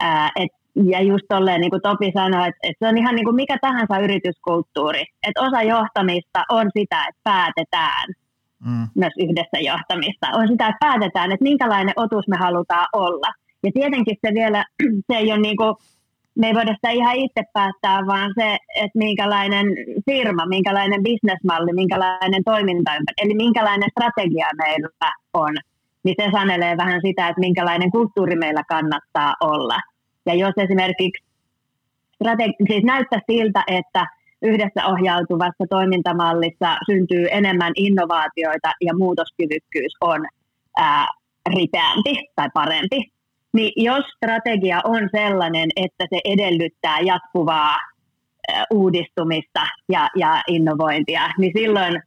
Ää, et ja just tolleen, niin kuin Topi sanoi, että, että se on ihan niin kuin mikä tahansa yrityskulttuuri. Että osa johtamista on sitä, että päätetään mm. myös yhdessä johtamista. On sitä, että päätetään, että minkälainen otus me halutaan olla. Ja tietenkin se vielä, se ei ole niin kuin, me ei voida sitä ihan itse päättää, vaan se, että minkälainen firma, minkälainen bisnesmalli, minkälainen toiminta, eli minkälainen strategia meillä on, niin se sanelee vähän sitä, että minkälainen kulttuuri meillä kannattaa olla. Ja jos esimerkiksi strategi- siis näyttää siltä, että yhdessä ohjautuvassa toimintamallissa syntyy enemmän innovaatioita ja muutoskyvykkyys on ää, ripeämpi tai parempi, niin jos strategia on sellainen, että se edellyttää jatkuvaa uudistumista ja, ja innovointia, niin silloin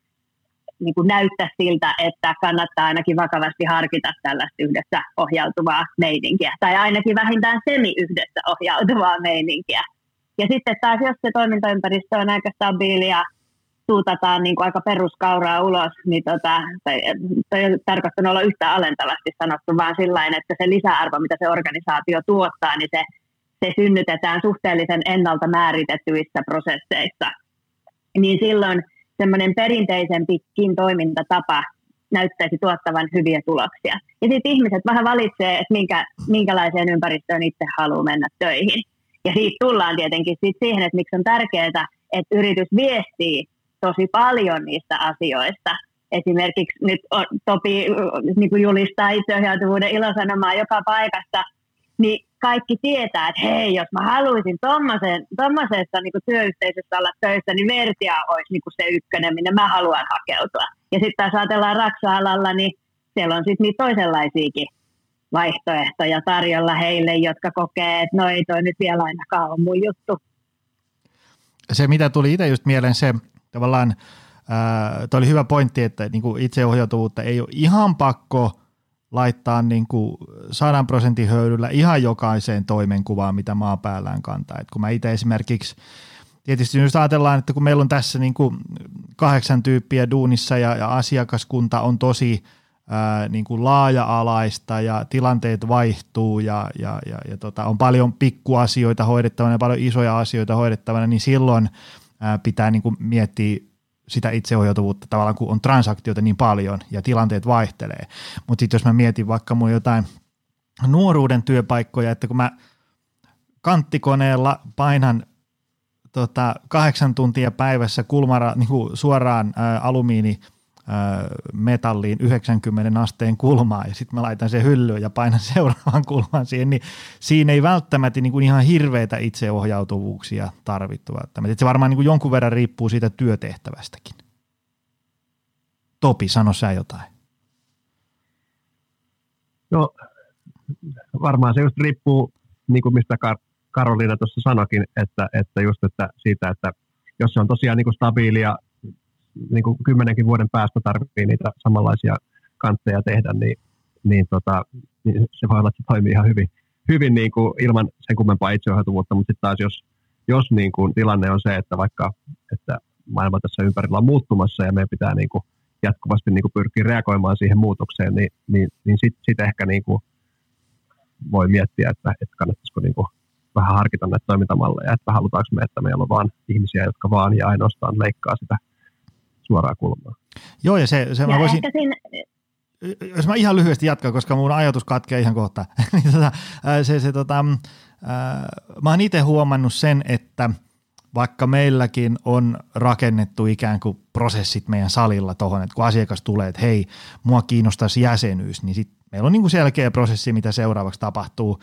niin kuin näyttää siltä, että kannattaa ainakin vakavasti harkita tällaista yhdessä ohjautuvaa meininkiä, tai ainakin vähintään semi-yhdessä ohjautuvaa meininkiä. Ja sitten taas, jos se toimintaympäristö on aika stabiili ja tuutataan niin kuin aika peruskauraa ulos, niin tota, tai, tai ei tarkoittanut olla yhtään alentavasti sanottu, vaan sillä että se lisäarvo, mitä se organisaatio tuottaa, niin se, se synnytetään suhteellisen ennalta määritettyissä prosesseissa. Niin silloin semmoinen perinteisempikin toimintatapa näyttäisi tuottavan hyviä tuloksia. Ja sitten ihmiset vähän valitsee, että minkä, minkälaiseen ympäristöön itse haluaa mennä töihin. Ja siitä tullaan tietenkin sit siihen, että miksi on tärkeää, että yritys viestii tosi paljon niistä asioista. Esimerkiksi nyt on, Topi niin kuin julistaa itseohjautuvuuden ilosanomaa joka paikasta, niin kaikki tietää, että hei, jos mä haluaisin tuommoisessa niin työyhteisössä olla töissä, niin Vertia olisi niin kuin se ykkönen, minne mä haluan hakeutua. Ja sitten taas ajatellaan raksa-alalla, niin siellä on sitten niitä toisenlaisiakin vaihtoehtoja tarjolla heille, jotka kokee, että no ei toi nyt vielä ainakaan ole mun juttu. Se, mitä tuli itse just mieleen, se tavallaan, tuo oli hyvä pointti, että niin kuin itseohjautuvuutta ei ole ihan pakko laittaa niin kuin sadan prosentin höyryllä ihan jokaiseen toimenkuvaan, mitä maapäällään kantaa. Et kun mä itse esimerkiksi Tietysti jos ajatellaan, että kun meillä on tässä niin kuin kahdeksan tyyppiä duunissa ja, ja asiakaskunta on tosi ää, niin kuin laaja-alaista ja tilanteet vaihtuu ja, ja, ja, ja tota, on paljon pikkuasioita hoidettavana ja paljon isoja asioita hoidettavana, niin silloin ää, pitää niin kuin miettiä sitä itseohjautuvuutta tavallaan, kun on transaktioita niin paljon ja tilanteet vaihtelee. Mutta sitten jos mä mietin vaikka mun jotain nuoruuden työpaikkoja, että kun mä kanttikoneella painan tota, kahdeksan tuntia päivässä kulmara, niin suoraan ä, alumiini metalliin 90 asteen kulmaa ja sitten mä laitan sen hyllyyn ja painan seuraavan kulman siihen, niin siinä ei välttämättä niin kuin ihan hirveitä itseohjautuvuuksia tarvittu välttämättä. se varmaan niin kuin jonkun verran riippuu siitä työtehtävästäkin. Topi, sano sä jotain. No varmaan se just riippuu, niin kuin mistä Kar- Karoliina tuossa sanokin, että, että just että siitä, että jos se on tosiaan niin kuin stabiilia niin kuin kymmenenkin vuoden päästä tarvitsee niitä samanlaisia kantteja tehdä, niin, niin, tota, niin se voi olla, että se toimii ihan hyvin, hyvin niin kuin ilman sen kummempaa itseohjautuvuutta, mutta sitten taas jos, jos niin kuin tilanne on se, että vaikka että maailma tässä ympärillä on muuttumassa ja meidän pitää niin kuin jatkuvasti niin kuin pyrkiä reagoimaan siihen muutokseen, niin, niin, niin sitten sit ehkä niin kuin voi miettiä, että, että kannattaisiko niin kuin vähän harkita näitä toimintamalleja, että halutaanko me, että meillä on vain ihmisiä, jotka vaan ja ainoastaan leikkaa sitä suoraa kulmaa. Joo, ja se, se ja mä voisin... Siinä... Jos mä ihan lyhyesti jatkan, koska mun ajatus katkeaa ihan kohta. Niin tota, se, se, tota, mä oon itse huomannut sen, että vaikka meilläkin on rakennettu ikään kuin prosessit meidän salilla tuohon, että kun asiakas tulee, että hei, mua kiinnostaisi jäsenyys, niin sit meillä on niin kuin selkeä prosessi, mitä seuraavaksi tapahtuu.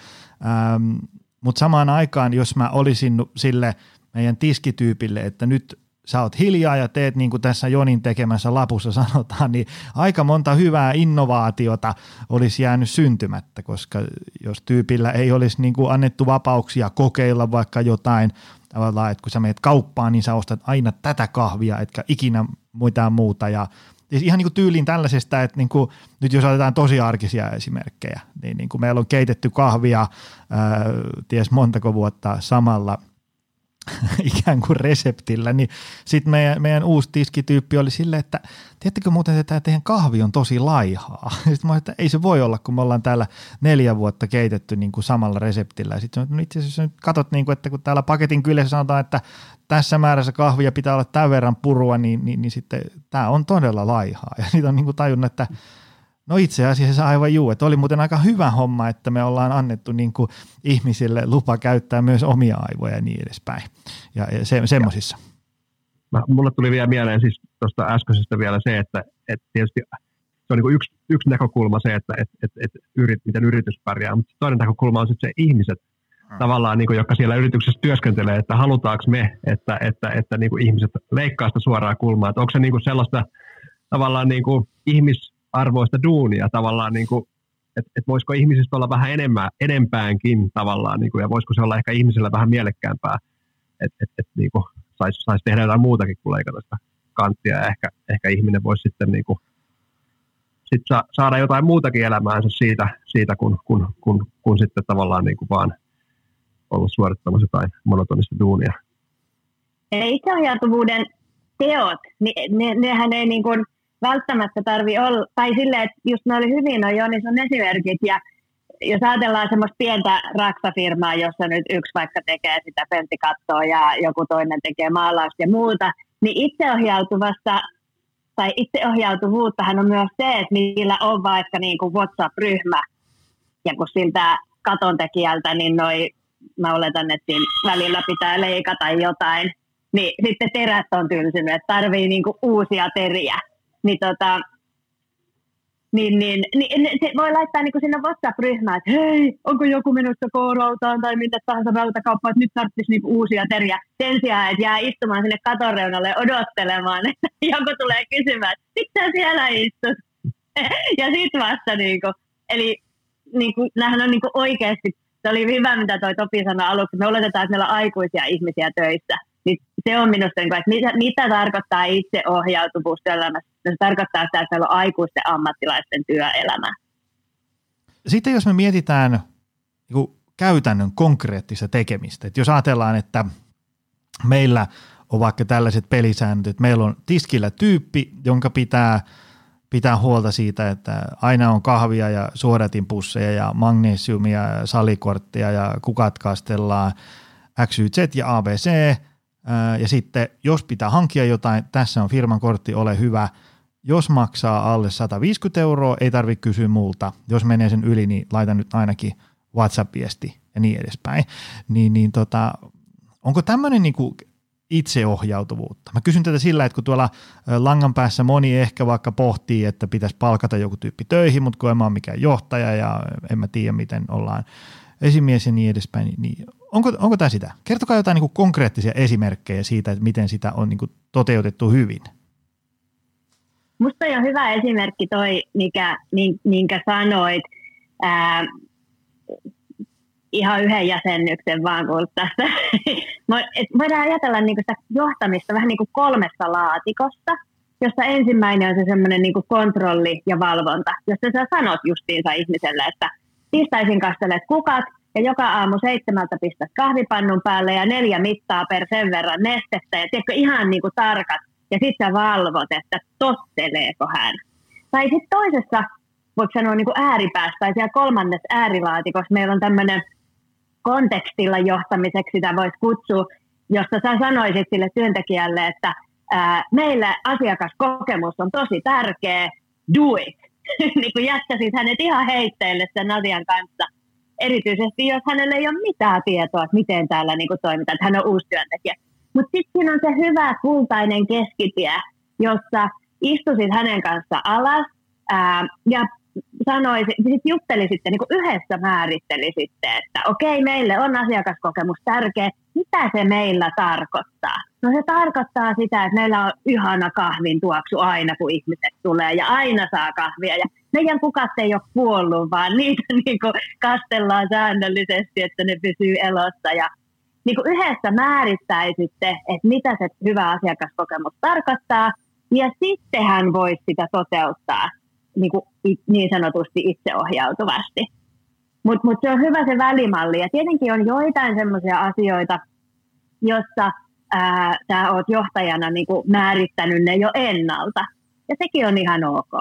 Ähm, Mutta samaan aikaan, jos mä olisin sille meidän tiskityypille, että nyt sä oot hiljaa ja teet niin kuin tässä Jonin tekemässä lapussa sanotaan, niin aika monta hyvää innovaatiota olisi jäänyt syntymättä, koska jos tyypillä ei olisi niin kuin annettu vapauksia kokeilla vaikka jotain, tavallaan, että kun sä menet kauppaan, niin sä ostat aina tätä kahvia, etkä ikinä mitään muuta. Ja Siis ihan niin kuin tyyliin tällaisesta, että niin kuin, nyt jos otetaan tosi arkisia esimerkkejä, niin, niin kuin meillä on keitetty kahvia ää, ties montako vuotta samalla – ikään kuin reseptillä, niin sitten meidän, meidän uusi tiskityyppi oli silleen, että tiedättekö muuten, että tämä teidän kahvi on tosi laihaa. Sitten mä että ei se voi olla, kun me ollaan täällä neljä vuotta keitetty niin kuin samalla reseptillä. Sitten no itse asiassa nyt katsot, niin kuin, että kun täällä paketin kyllä sanotaan, että tässä määrässä kahvia pitää olla tämän verran purua, niin, niin, niin sitten tämä on todella laihaa. Ja niitä on niin kuin tajunnut, että No itse asiassa aivan juu, että oli muuten aika hyvä homma, että me ollaan annettu niin kuin ihmisille lupa käyttää myös omia aivoja ja niin edespäin. Ja, ja se, semmoisissa. Mä, mulle tuli vielä mieleen siis tuosta äskeisestä vielä se, että, että tietysti se on niin yksi, yksi näkökulma se, että et, et, et yrit, miten yritys pärjää, mutta toinen näkökulma on sitten se ihmiset, hmm. tavallaan, niin kuin, jotka siellä yrityksessä työskentelee, että halutaanko me, että, että, että niin kuin ihmiset leikkaa sitä suoraa kulmaa, että onko se niin kuin sellaista tavallaan niin kuin ihmis, arvoista duunia tavallaan, niin kuin, että et voisiko ihmisistä olla vähän enemmän, enempäänkin tavallaan, niin kuin, ja voisiko se olla ehkä ihmisellä vähän mielekkäämpää, että et, et, niin saisi sais tehdä jotain muutakin kuin leikata sitä kanttia, ja ehkä, ehkä ihminen voisi sitten niin kuin, sit sa, saada jotain muutakin elämäänsä siitä, siitä kun, kun, kun, kun sitten tavallaan niin kuin vaan olla suorittamassa jotain monotonista duunia. Itseohjautuvuuden teot, niin ne, nehän ei niin kuin välttämättä tarvi olla, tai silleen, että just ne oli hyvin no Joni sun esimerkit, ja jos ajatellaan semmoista pientä raksafirmaa, jossa nyt yksi vaikka tekee sitä penttikattoa ja joku toinen tekee maalausta ja muuta, niin itseohjautuvasta tai itseohjautuvuuttahan on myös se, että niillä on vaikka niin kuin WhatsApp-ryhmä, ja kun siltä katontekijältä, niin noi, mä oletan, että siinä välillä pitää leikata jotain, niin sitten terät on tylsynyt, että tarvii niin kuin uusia teriä. Niin tota, niin, niin, niin se voi laittaa niin sinne WhatsApp-ryhmään, että hei, onko joku menossa K-rautaan tai minne tahansa rautakauppaan, että nyt tarvitsisi niin uusia teriä. Sen sijaan, että jää istumaan sinne katoreunalle odottelemaan, että joku tulee kysymään, että miksi siellä istut? ja sitten vasta, niin kuin, eli niin kuin, nämähän on niin kuin oikeasti, se oli hyvä, mitä toi Topi sanoi aluksi, me oletetaan, että meillä on aikuisia ihmisiä töissä. Niin se on minusta, niin kuin, että mitä, mitä tarkoittaa itseohjautuvuus työelämässä? Se tarkoittaa sitä, että meillä on aikuisten ammattilaisten työelämä. Sitten jos me mietitään niin käytännön konkreettista tekemistä, että jos ajatellaan, että meillä on vaikka tällaiset pelisäännöt, että meillä on tiskillä tyyppi, jonka pitää pitää huolta siitä, että aina on kahvia ja suodatinpusseja ja magnesiumia ja salikorttia ja kukat kastellaan XYZ ja ABC – ja sitten jos pitää hankkia jotain, tässä on firman kortti, ole hyvä. Jos maksaa alle 150 euroa, ei tarvitse kysyä multa. Jos menee sen yli, niin laita nyt ainakin WhatsApp-viesti ja niin edespäin. Niin, niin tota, onko tämmöinen niinku itseohjautuvuutta? Mä kysyn tätä sillä, että kun tuolla langan päässä moni ehkä vaikka pohtii, että pitäisi palkata joku tyyppi töihin, mutta kun en mä ole mikään johtaja ja en mä tiedä, miten ollaan esimies ja niin edespäin, niin, onko, onko tämä sitä? Kertokaa jotain niin kuin konkreettisia esimerkkejä siitä, että miten sitä on niin kuin toteutettu hyvin. Musta on hyvä esimerkki toi, mikä, minkä sanoit, ää, ihan yhden jäsennyksen vaan kun tästä. voidaan ajatella niin sitä johtamista vähän niin kuin kolmessa laatikossa, jossa ensimmäinen on se semmoinen niin kontrolli ja valvonta, jossa sä sanot justiinsa ihmiselle, että tiistaisin kastelet kukat ja joka aamu seitsemältä pistät kahvipannun päälle ja neljä mittaa per sen verran nestettä ja tiedätkö, ihan niin kuin tarkat ja sitten valvot, että totteleeko hän. Tai sitten toisessa, voiko sanoa niin kuin ääripäässä tai siellä kolmannessa äärilaatikossa meillä on tämmöinen kontekstilla johtamiseksi sitä voisi kutsua, josta sä sanoisit sille työntekijälle, että ää, meille asiakaskokemus on tosi tärkeä, do it. niin kuin jättäisit hänet ihan heitteille sen asian kanssa. Erityisesti, jos hänellä ei ole mitään tietoa, että miten täällä niin kuin toimitaan, että hän on uusi työntekijä. Mutta sitten siinä on se hyvä kultainen keskitie, jossa istusit hänen kanssa alas ää, ja sanoisi, sit juttelisitte, niin kuin yhdessä määrittelisitte, että okei, meille on asiakaskokemus tärkeä, mitä se meillä tarkoittaa? No se tarkoittaa sitä, että meillä on ihana kahvin tuoksu aina, kun ihmiset tulee ja aina saa kahvia. Ja meidän kukat ei ole kuollut, vaan niitä niin kuin kastellaan säännöllisesti, että ne pysyy elossa. Ja niin kuin yhdessä määrittäisitte, että mitä se hyvä asiakaskokemus tarkoittaa, ja sitten hän voisi sitä toteuttaa niin, kuin, niin sanotusti itseohjautuvasti. Mutta mut se on hyvä se välimalli. Ja tietenkin on joitain sellaisia asioita, jossa sä oot johtajana niin kuin määrittänyt ne jo ennalta. Ja sekin on ihan ok.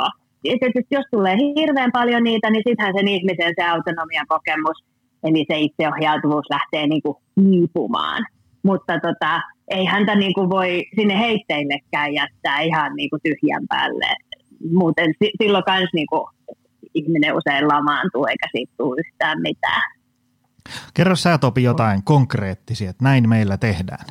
Tietysti jos tulee hirveän paljon niitä, niin sittenhän sen ihmisen se autonomian kokemus, eli se itseohjautuvuus lähtee niin kuin hiipumaan. Mutta tota, ei häntä niin kuin voi sinne heitteillekään jättää ihan niin kuin tyhjän päälle. Muuten silloin myös niin kuin ihminen usein lamaantuu eikä siitä tule yhtään mitään. Kerro sä Topi jotain konkreettisia, että näin meillä tehdään.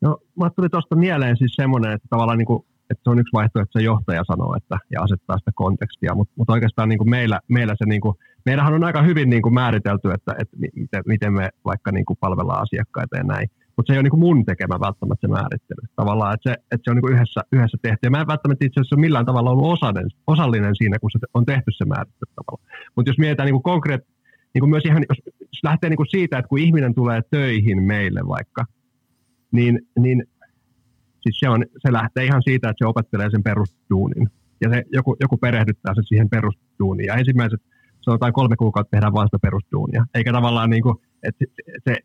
No, mä tuli tuosta mieleen siis semmoinen, että tavallaan niin kuin, että se on yksi vaihtoehto, että se johtaja sanoo että, ja asettaa sitä kontekstia, mutta, mutta oikeastaan niin kuin meillä, meillä se, niin kuin, meillähän on aika hyvin niin kuin määritelty, että, että miten, miten me vaikka niin kuin palvellaan asiakkaita ja näin. Mutta se ei ole niin kuin mun tekemä välttämättä se määrittely. Tavallaan, että se, että se on niin kuin yhdessä, yhdessä tehty. Ja mä en välttämättä itse asiassa millään tavalla ollut osallinen, osallinen siinä, kun se on tehty se määrittely tavalla. Mutta jos mietitään niin kuin konkreet, niin myös ihan, jos lähtee niin kuin siitä, että kun ihminen tulee töihin meille vaikka, niin, niin siis se, on, se lähtee ihan siitä, että se opettelee sen perusduunin. Ja se, joku, joku perehdyttää se siihen perusduuniin. Ja ensimmäiset sanotaan kolme kuukautta tehdään vain sitä perusduunia. Eikä tavallaan niin kuin, että se,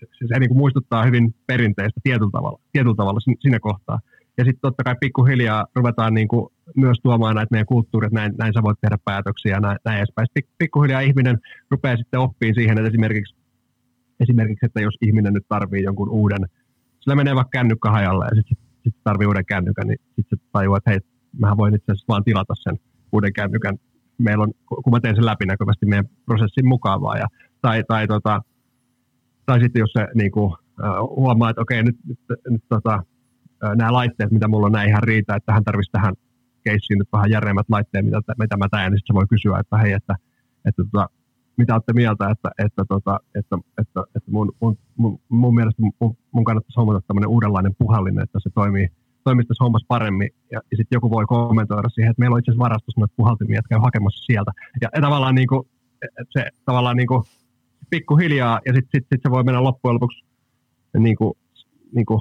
se, se niin kuin muistuttaa hyvin perinteistä tietyllä tavalla, tietyllä tavalla siinä kohtaa. Ja sitten totta kai pikkuhiljaa ruvetaan niin kuin myös tuomaan näitä meidän kulttuurit, näin, näin sä voit tehdä päätöksiä ja näin, näin edespäin. Pik, pikkuhiljaa ihminen rupeaa sitten oppimaan siihen, että esimerkiksi, esimerkiksi että jos ihminen nyt tarvii jonkun uuden, sillä menee vaikka kännykkä hajalle ja sitten sit tarvii uuden kännykän, niin sitten se tajuaa, että hei, mähän voin itse asiassa vaan tilata sen uuden kännykän. Meillä on, kun mä teen sen läpinäkyvästi meidän prosessin mukavaa. Ja, tai, tai, tota, tai sitten jos se niin kuin, huomaa, että okei, nyt, nyt, nyt tota, nämä laitteet, mitä mulla on, näin ihan riitä, että hän tarvitsisi tähän keissiin nyt vähän järeemmät laitteet, mitä, mitä mä teen, niin sitten voi kysyä, että hei, että, että tota, mitä olette mieltä, että, että, tota, että, että, että mun, mun, mun, mielestä mun, mun kannattaisi hommata tämmöinen uudenlainen puhallinen, että se toimii, toimii tässä hommassa paremmin. Ja, ja sitten joku voi kommentoida siihen, että meillä on itse asiassa varastossa noita puhaltimia, että käy hakemassa sieltä. Ja, ja tavallaan niin kuin, se tavallaan niin kuin, pikkuhiljaa, ja sitten sit, sit se voi mennä loppujen lopuksi niin kuin, niin kuin,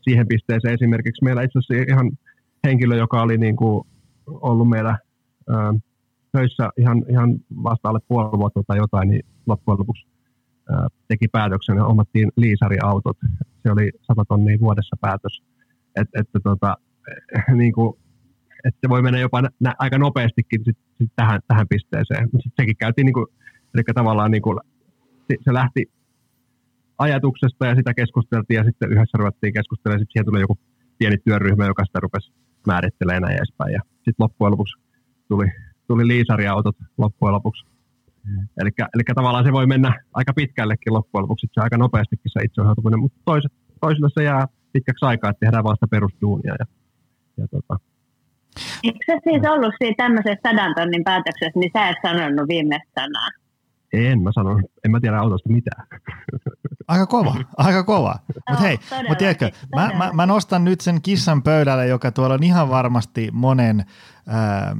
siihen pisteeseen esimerkiksi. Meillä itse asiassa ihan henkilö, joka oli niin kuin ollut meillä ää, töissä ihan, ihan vasta alle puoli vuotta tai jotain, niin loppujen lopuksi ää, teki päätöksen ja omattiin liisariautot. Se oli 100 tonnia vuodessa päätös. Et, että tota, niin kuin, että se voi mennä jopa nä- aika nopeastikin sit, sit tähän, tähän pisteeseen. Sitten sekin käytiin, niin kuin, eli tavallaan niin kuin, se lähti ajatuksesta ja sitä keskusteltiin ja sitten yhdessä ruvettiin keskustelemaan. Sitten siihen tuli joku pieni työryhmä, joka sitä rupesi määrittelemään näin edespäin. Ja sitten loppujen lopuksi tuli, tuli liisariautot loppujen lopuksi. Mm. Eli tavallaan se voi mennä aika pitkällekin loppujen lopuksi, se aika nopeastikin se itseohjautuminen, mutta toiset, toisille se jää pitkäksi aikaa, että tehdään vasta perusduunia. Ja, ja tota. Eikö se siis ollut siinä tämmöisessä sadan tonnin päätöksessä, niin sä et sanonut viimeistä sanaa? En mä sano, en mä tiedä autosta mitään. Aika kova, aika kova. Mutta hei, mut tiedätkö, mä, mä, mä nostan nyt sen kissan pöydälle, joka tuolla on ihan varmasti monen äh,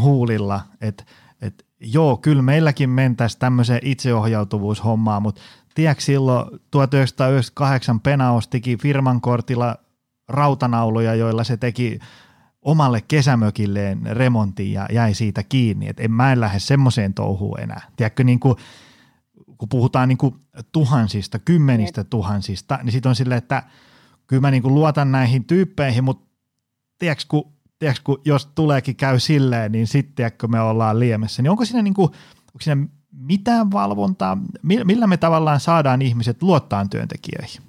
huulilla, että et, joo, kyllä meilläkin mentäisiin tämmöiseen itseohjautuvuushommaan, mutta tiedätkö silloin 1998 Penaos teki firman kortilla rautanauluja, joilla se teki omalle kesämökilleen remontin ja jäi siitä kiinni, että en mä en lähde semmoiseen touhuun enää. Tiedätkö, niin kuin, kun puhutaan niin kuin tuhansista, kymmenistä tuhansista, niin sitten on silleen, että kyllä mä niin kuin luotan näihin tyyppeihin, mutta tiedätkö, kun, tiedätkö, kun jos tuleekin käy silleen, niin sitten me ollaan liemessä, niin onko siinä, niin kuin, onko siinä mitään valvontaa, millä me tavallaan saadaan ihmiset luottaa työntekijöihin?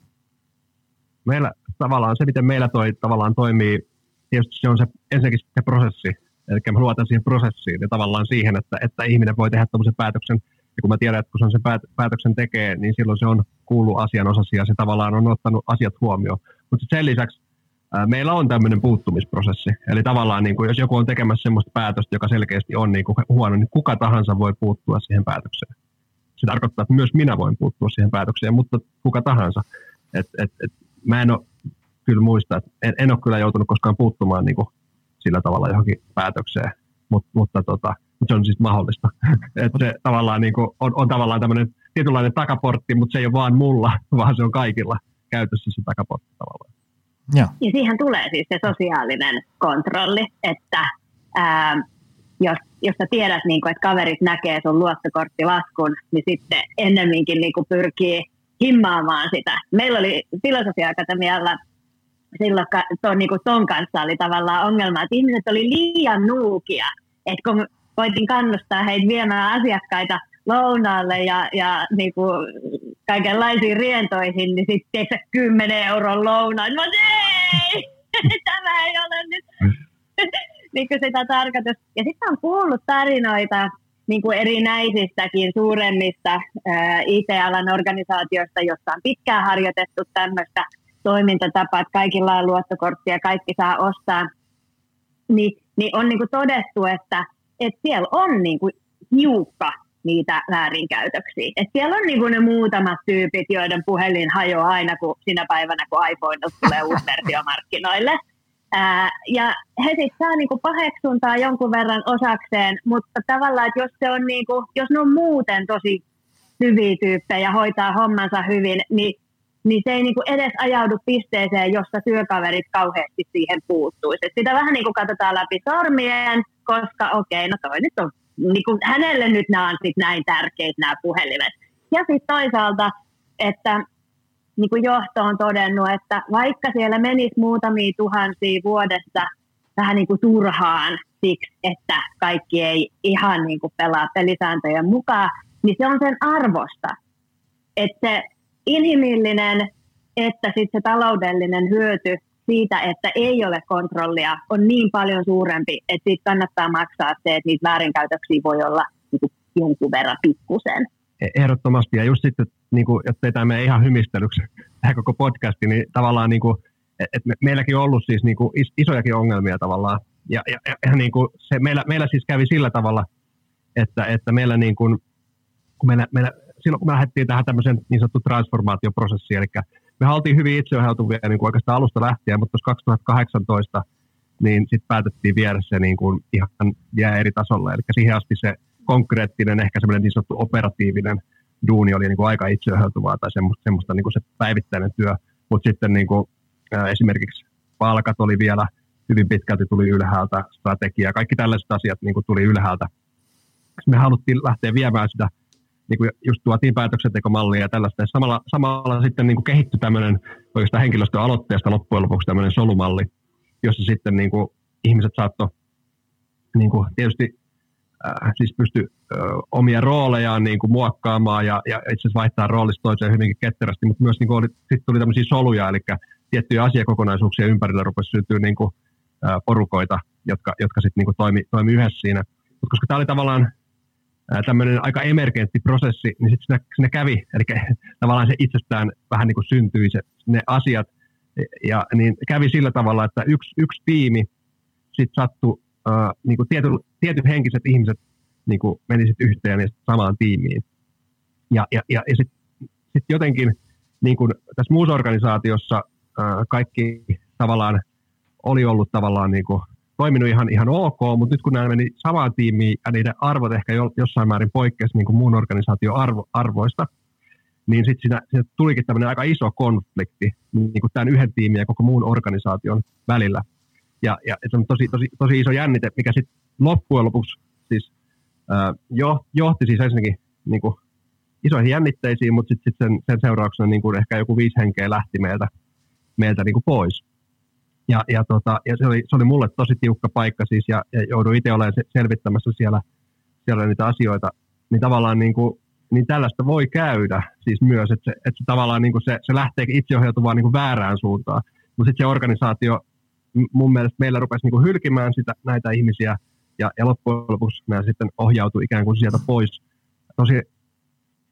Meillä tavallaan se, miten meillä toi, tavallaan toimii tietysti se on se, ensinnäkin se prosessi, eli mä luotan siihen prosessiin ja tavallaan siihen, että, että ihminen voi tehdä tämmöisen päätöksen, ja kun mä tiedän, että kun se on sen päät, päätöksen tekee, niin silloin se on kuullut asianosasi ja se tavallaan on ottanut asiat huomioon. Mutta sen lisäksi meillä on tämmöinen puuttumisprosessi, eli tavallaan niin kuin, jos joku on tekemässä semmoista päätöstä, joka selkeästi on niin kuin huono, niin kuka tahansa voi puuttua siihen päätökseen. Se tarkoittaa, että myös minä voin puuttua siihen päätökseen, mutta kuka tahansa. Et, et, et, mä en ole kyllä muista, että en, en ole kyllä joutunut koskaan puuttumaan niin kuin sillä tavalla johonkin päätökseen, Mut, mutta tota, se on siis mahdollista. että se tavallaan niin kuin, on, on tavallaan tämmöinen tietynlainen takaportti, mutta se ei ole vaan mulla, vaan se on kaikilla käytössä se takaportti tavallaan. Ja. ja siihen tulee siis se sosiaalinen kontrolli, että ää, jos, jos sä tiedät, niin kuin, että kaverit näkee sun luottokorttilaskun, niin sitten ennemminkin niin pyrkii himmaamaan sitä. Meillä oli filosofia-akatemialla silloin ton, niin kuin ton kanssa oli tavallaan ongelma, että ihmiset oli liian nuukia, että kun voitin kannustaa heitä viemään asiakkaita lounaalle ja, ja niin kuin kaikenlaisiin rientoihin, niin sitten se 10 euron lounaan. No ei, tämä ei ole nyt niin kuin sitä tarkoitus. Ja sitten on kuullut tarinoita niin kuin erinäisistäkin suuremmista IT-alan organisaatioista, joissa on pitkään harjoitettu tämmöistä toimintatapa, että kaikilla on luottokortti ja kaikki saa ostaa, niin, niin on niin kuin todettu, että, että siellä on niin kuin hiukka niitä väärinkäytöksiä. Et siellä on niin kuin ne muutamat tyypit, joiden puhelin hajoaa aina kun, sinä päivänä, kun iPhone tulee uusi versio markkinoille. Ää, ja he sitten saa niinku paheksuntaa jonkun verran osakseen, mutta tavallaan, että jos, se on niinku, jos ne on muuten tosi hyviä tyyppejä, hoitaa hommansa hyvin, niin niin se ei niin kuin edes ajaudu pisteeseen, jossa työkaverit kauheasti siihen puuttuisi. Et sitä vähän niin kuin katsotaan läpi sormien, koska okei, okay, no toi nyt on, niin kuin hänelle nyt nämä on sit näin tärkeitä nämä puhelimet. Ja sitten toisaalta että niin kuin johto on todennut, että vaikka siellä menisi muutamia tuhansia vuodessa vähän niin kuin turhaan siksi, että kaikki ei ihan niin kuin pelaa pelisääntöjen mukaan, niin se on sen arvosta. Että se inhimillinen, että sitten se taloudellinen hyöty siitä, että ei ole kontrollia, on niin paljon suurempi, että siitä kannattaa maksaa se, että niitä väärinkäytöksiä voi olla niin jonkun verran pikkusen. E- ehdottomasti, ja just sitten, niin kuin, jotta tämä ihan hymistelyksi tämä koko podcasti, niin tavallaan niin kuin, et me, meilläkin on ollut siis niin kuin is, isojakin ongelmia tavallaan, ja, ja, ja niin kuin se, meillä, meillä siis kävi sillä tavalla, että, että meillä, niin kuin, kun meillä, meillä silloin kun me lähdettiin tähän tämmöisen niin sanottu transformaatioprosessiin, eli me oltiin hyvin itseohjautuvia niin kuin oikeastaan alusta lähtien, mutta 2018 niin sitten päätettiin viedä se niin kuin ihan jää eri tasolle. Eli siihen asti se konkreettinen, ehkä semmoinen niin sanottu operatiivinen duuni oli niin kuin aika itseohjautuvaa tai semmoista, semmoista niin kuin se päivittäinen työ. Mutta sitten niin kuin, esimerkiksi palkat oli vielä hyvin pitkälti tuli ylhäältä, strategia, kaikki tällaiset asiat niin kuin tuli ylhäältä. Me haluttiin lähteä viemään sitä niin kuin just tuotiin päätöksentekomallia ja tällaista. Ja samalla, samalla sitten niin kuin kehittyi tämmöinen oikeastaan henkilöstön aloitteesta loppujen lopuksi tämmöinen solumalli, jossa sitten niin kuin ihmiset saattoi niin kuin tietysti äh, siis pysty äh, omia roolejaan niin kuin muokkaamaan ja, ja itse asiassa vaihtaa roolista toiseen hyvinkin ketterästi, mutta myös niin kuin sitten tuli tämmöisiä soluja, eli tiettyjä asiakokonaisuuksia ympärillä rupesi syntyä niin kuin, äh, porukoita, jotka, jotka sitten niin kuin toimi, toimi yhdessä siinä. Mutta koska tämä oli tavallaan tämmöinen aika emergentti prosessi, niin sitten siinä, siinä kävi, eli tavallaan se itsestään vähän niin kuin syntyi se, ne asiat, ja niin kävi sillä tavalla, että yksi, yksi tiimi sitten sattui, äh, niin kuin tiety, tietyt henkiset ihmiset niin kuin meni sitten yhteen ja samaan tiimiin. Ja, ja, ja, ja sitten sit jotenkin niin kuin tässä muussa organisaatiossa äh, kaikki tavallaan oli ollut tavallaan niin kuin toiminut ihan, ihan ok, mutta nyt kun nämä meni samaan tiimiin ja niiden arvot ehkä jo, jossain määrin poikkesi niin kuin muun organisaation arvo, arvoista, niin sitten siinä, siinä tulikin tämmöinen aika iso konflikti niin kuin tämän yhden tiimin ja koko muun organisaation välillä. Ja, ja se on tosi, tosi, tosi iso jännite, mikä sitten loppujen lopuksi siis, äh, jo, johti siis ensinnäkin niin kuin isoihin jännitteisiin, mutta sitten sit sen, sen seurauksena niin kuin ehkä joku viisi henkeä lähti meiltä, meiltä niin kuin pois. Ja, ja, tota, ja se, oli, se oli mulle tosi tiukka paikka siis, ja, ja jouduin itse olemaan selvittämässä siellä, siellä niitä asioita. Niin tavallaan niin, kuin, niin tällaista voi käydä siis myös, että se, että se tavallaan niin kuin se, se lähtee itseohjautuvaan niin kuin väärään suuntaan. Mutta sitten se organisaatio mun mielestä meillä rupesi niin kuin hylkimään sitä, näitä ihmisiä, ja, ja loppujen lopuksi nämä sitten ohjautui ikään kuin sieltä pois. Tosi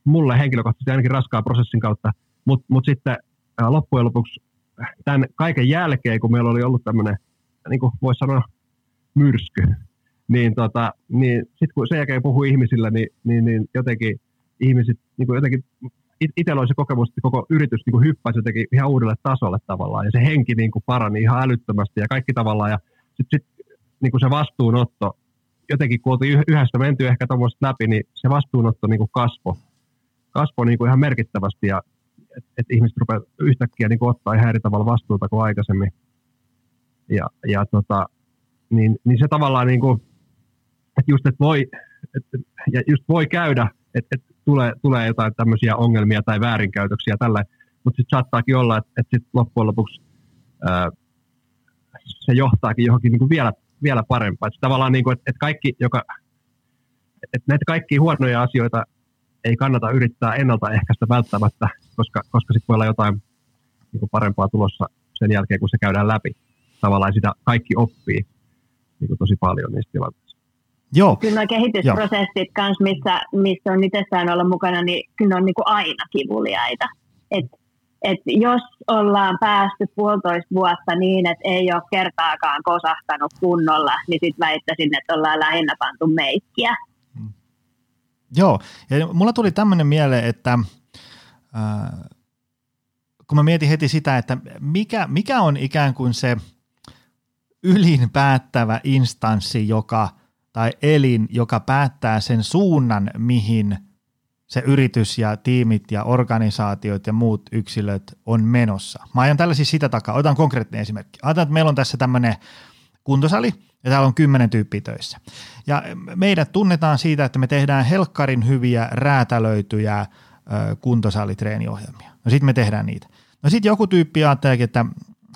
mulle henkilökohtaisesti ainakin raskaan prosessin kautta, mutta mut sitten loppujen lopuksi tämän kaiken jälkeen, kun meillä oli ollut tämmöinen, niin kuin voisi sanoa, myrsky, niin, tota, niin sitten kun sen jälkeen puhui ihmisillä, niin, niin, niin jotenkin ihmiset, niin kuin jotenkin itsellä oli se kokemus, että koko yritys niin kuin hyppäsi jotenkin ihan uudelle tasolle tavallaan, ja se henki niin kuin parani ihan älyttömästi, ja kaikki tavallaan, ja sitten sit, niin kuin se vastuunotto, jotenkin kun oltiin yhdessä menty ehkä tuommoista läpi, niin se vastuunotto niin kuin kasvo, kasvo niin kuin ihan merkittävästi, ja että et ihmiset rupeaa yhtäkkiä niin ottaa ihan eri tavalla vastuuta kuin aikaisemmin. Ja, ja, tota, niin, niin se tavallaan, niin kuin, että just, että voi, et, ja just voi käydä, että et tulee, tulee jotain tämmöisiä ongelmia tai väärinkäytöksiä tällä, mutta sitten saattaakin olla, että, että sit loppujen lopuksi ää, se johtaakin johonkin niin kuin vielä, vielä parempaan. Että tavallaan, niin kuin, että, että kaikki, joka, että näitä kaikki huonoja asioita ei kannata yrittää ennaltaehkäistä välttämättä, koska, koska sitten voi olla jotain niin kuin parempaa tulossa sen jälkeen, kun se käydään läpi. Tavallaan sitä kaikki oppii niin kuin tosi paljon niistä tilanteista. Joo. Kyllä nuo kehitysprosessit kanssa, missä, missä on itsessään olla mukana, niin kyllä ne on niin kuin aina kivuliaita. Et, et jos ollaan päästy puolitoista vuotta niin, että ei ole kertaakaan kosahtanut kunnolla, niin sitten väittäisin, että ollaan lähinnä pantu meikkiä. Joo, ja mulla tuli tämmöinen mieleen, että äh, kun mä mietin heti sitä, että mikä, mikä on ikään kuin se ylin päättävä instanssi, joka, tai elin, joka päättää sen suunnan, mihin se yritys ja tiimit ja organisaatiot ja muut yksilöt on menossa. Mä ajan tällä siis sitä takaa. Otan konkreettinen esimerkki. Ajatellaan, että meillä on tässä tämmöinen kuntosali, ja täällä on kymmenen tyyppiä töissä. Ja meidät tunnetaan siitä, että me tehdään helkkarin hyviä räätälöityjä kuntosalitreeniohjelmia. No sitten me tehdään niitä. No sitten joku tyyppi ajattelee, että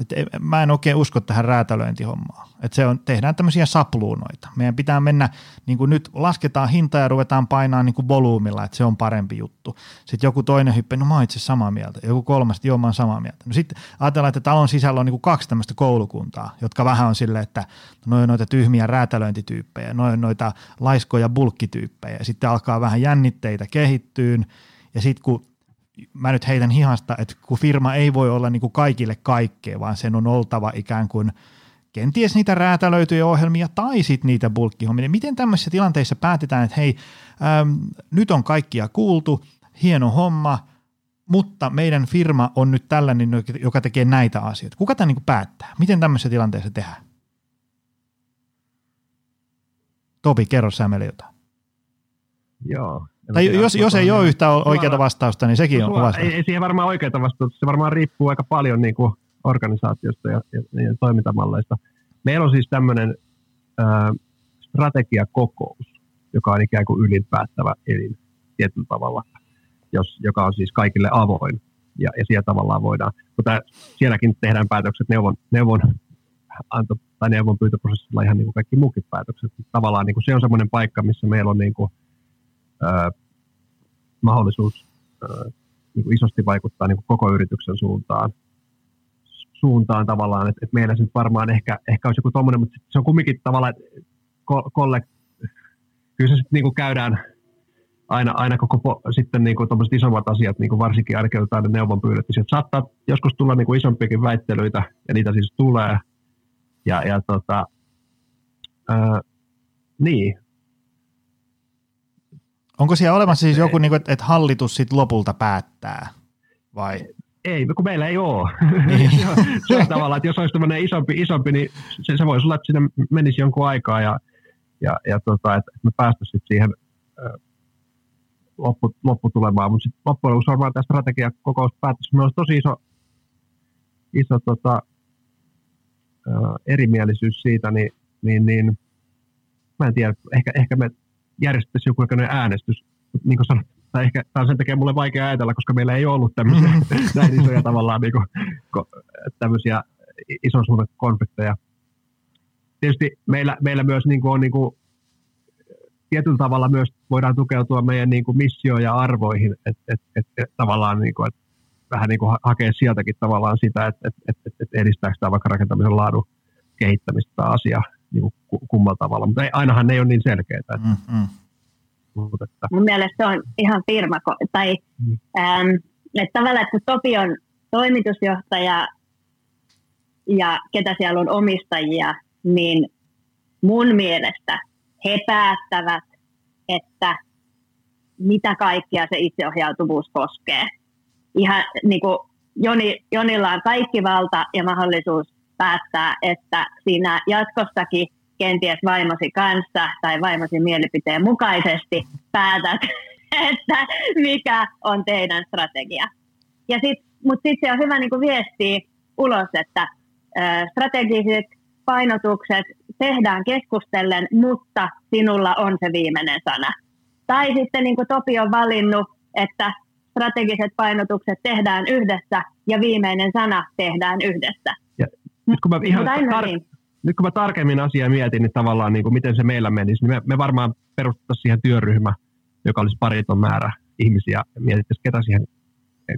että mä en oikein usko tähän räätälöintihommaan. Että se on, tehdään tämmöisiä sapluunoita. Meidän pitää mennä, niin kuin nyt lasketaan hintaa ja ruvetaan painaa niin kuin volyymilla, että se on parempi juttu. Sitten joku toinen hyppää, no mä oon itse samaa mieltä. Joku kolmas, joo mä oon samaa mieltä. No sitten ajatellaan, että talon sisällä on niin kuin kaksi tämmöistä koulukuntaa, jotka vähän on silleen, että noin noita tyhmiä räätälöintityyppejä, noin noita laiskoja bulkkityyppejä. Sitten alkaa vähän jännitteitä kehittyyn. Ja sitten kun mä nyt heitän hihasta, että kun firma ei voi olla niin kuin kaikille kaikkea, vaan sen on oltava ikään kuin kenties niitä räätälöityjä ohjelmia tai sitten niitä bulkkihommia. Niin miten tämmöisissä tilanteissa päätetään, että hei, äm, nyt on kaikkia kuultu, hieno homma, mutta meidän firma on nyt tällainen, joka tekee näitä asioita. Kuka tämä niin päättää? Miten tämmöisessä tilanteessa tehdään? Topi, kerro sä meille jotain. Joo, tai jos, jos ei ole yhtä oikeaa vastausta, niin sekin on vastaus. Ei, ei siihen varmaan oikeaa vastausta. Se varmaan riippuu aika paljon niin kuin organisaatiosta ja, ja, ja toimintamalleista. Meillä on siis tämmöinen äh, strategiakokous, joka on ikään kuin ylinpäättävä elin tietyllä tavalla, jos, joka on siis kaikille avoin. Ja, ja siellä tavallaan voidaan, mutta sielläkin tehdään päätökset neuvon, neuvon anto, tai neuvonpyytöprosessilla ihan niin kuin kaikki muukin päätökset. Tavallaan niin kuin se on semmoinen paikka, missä meillä on niin kuin, mahdollisuus niin kuin isosti vaikuttaa niin kuin koko yrityksen suuntaan, suuntaan tavallaan, että, että meillä se nyt varmaan ehkä, ehkä olisi joku tuommoinen, mutta se on kumminkin tavallaan, että kolle, kyllä se niin käydään aina, aina koko po, sitten niin kuin isommat asiat, niin kuin varsinkin ainakin jotain neuvon pyydetty. Sieltä saattaa joskus tulla niin kuin isompiakin väittelyitä, ja niitä siis tulee. Ja, ja tota, ää, niin, Onko siellä olemassa siis joku, niin että hallitus sitten lopulta päättää vai? Ei, kun meillä ei ole. Niin. se, on, se on tavallaan, että jos olisi tämmöinen isompi, isompi niin se, se voisi olla, että sinne menisi jonkun aikaa ja, ja, ja tota, että me päästäisiin siihen loppu, lopputulemaan. Mutta sitten loppujen lopuksi varmaan tämä strategiakokous päättäisi. Meillä olisi tosi iso, iso tota, erimielisyys siitä, niin, niin, niin mä en tiedä, ehkä, ehkä me järjestettäisiin joku äänestys. Niin kuin sanot, tai ehkä tämä on sen takia mulle vaikea ajatella, koska meillä ei ollut tämmöisiä näin isoja tavallaan niin kuin, tämmöisiä ison suuren konflikteja. Tietysti meillä, meillä myös niin kuin on niin kuin, tietyllä tavalla myös voidaan tukeutua meidän niin kuin missioon ja arvoihin, että et, et, et, tavallaan niin kuin, et, vähän niin kuin hakea sieltäkin tavallaan sitä, että et, et, et, edistääkö tämä vaikka rakentamisen laadun kehittämistä asia niin kuin kummalla tavalla, mutta ei, ainahan ne ei ole niin selkeitä. Että, mm-hmm. mutta, että. Mun mielestä se on ihan firma, tai mm. äm, että tavallaan, että kun Topi on toimitusjohtaja ja ketä siellä on omistajia, niin mun mielestä he päättävät, että mitä kaikkia se itseohjautuvuus koskee. Ihan niin kuin Joni, Jonilla on kaikki valta ja mahdollisuus päättää, että siinä jatkossakin kenties vaimosi kanssa tai vaimosi mielipiteen mukaisesti päätät, että mikä on teidän strategia. Ja sit, mutta sitten se on hyvä niin viestiä ulos, että strategiset painotukset tehdään keskustellen, mutta sinulla on se viimeinen sana. Tai sitten niin kuin Topi on valinnut, että strategiset painotukset tehdään yhdessä ja viimeinen sana tehdään yhdessä nyt kun mä ihan tar- niin. nyt kun mä tarkemmin asiaa mietin, niin tavallaan niin kuin miten se meillä menisi, niin me, me varmaan perustettaisiin siihen työryhmä, joka olisi pariton määrä ihmisiä, ja mietittäisiin, ketä siihen,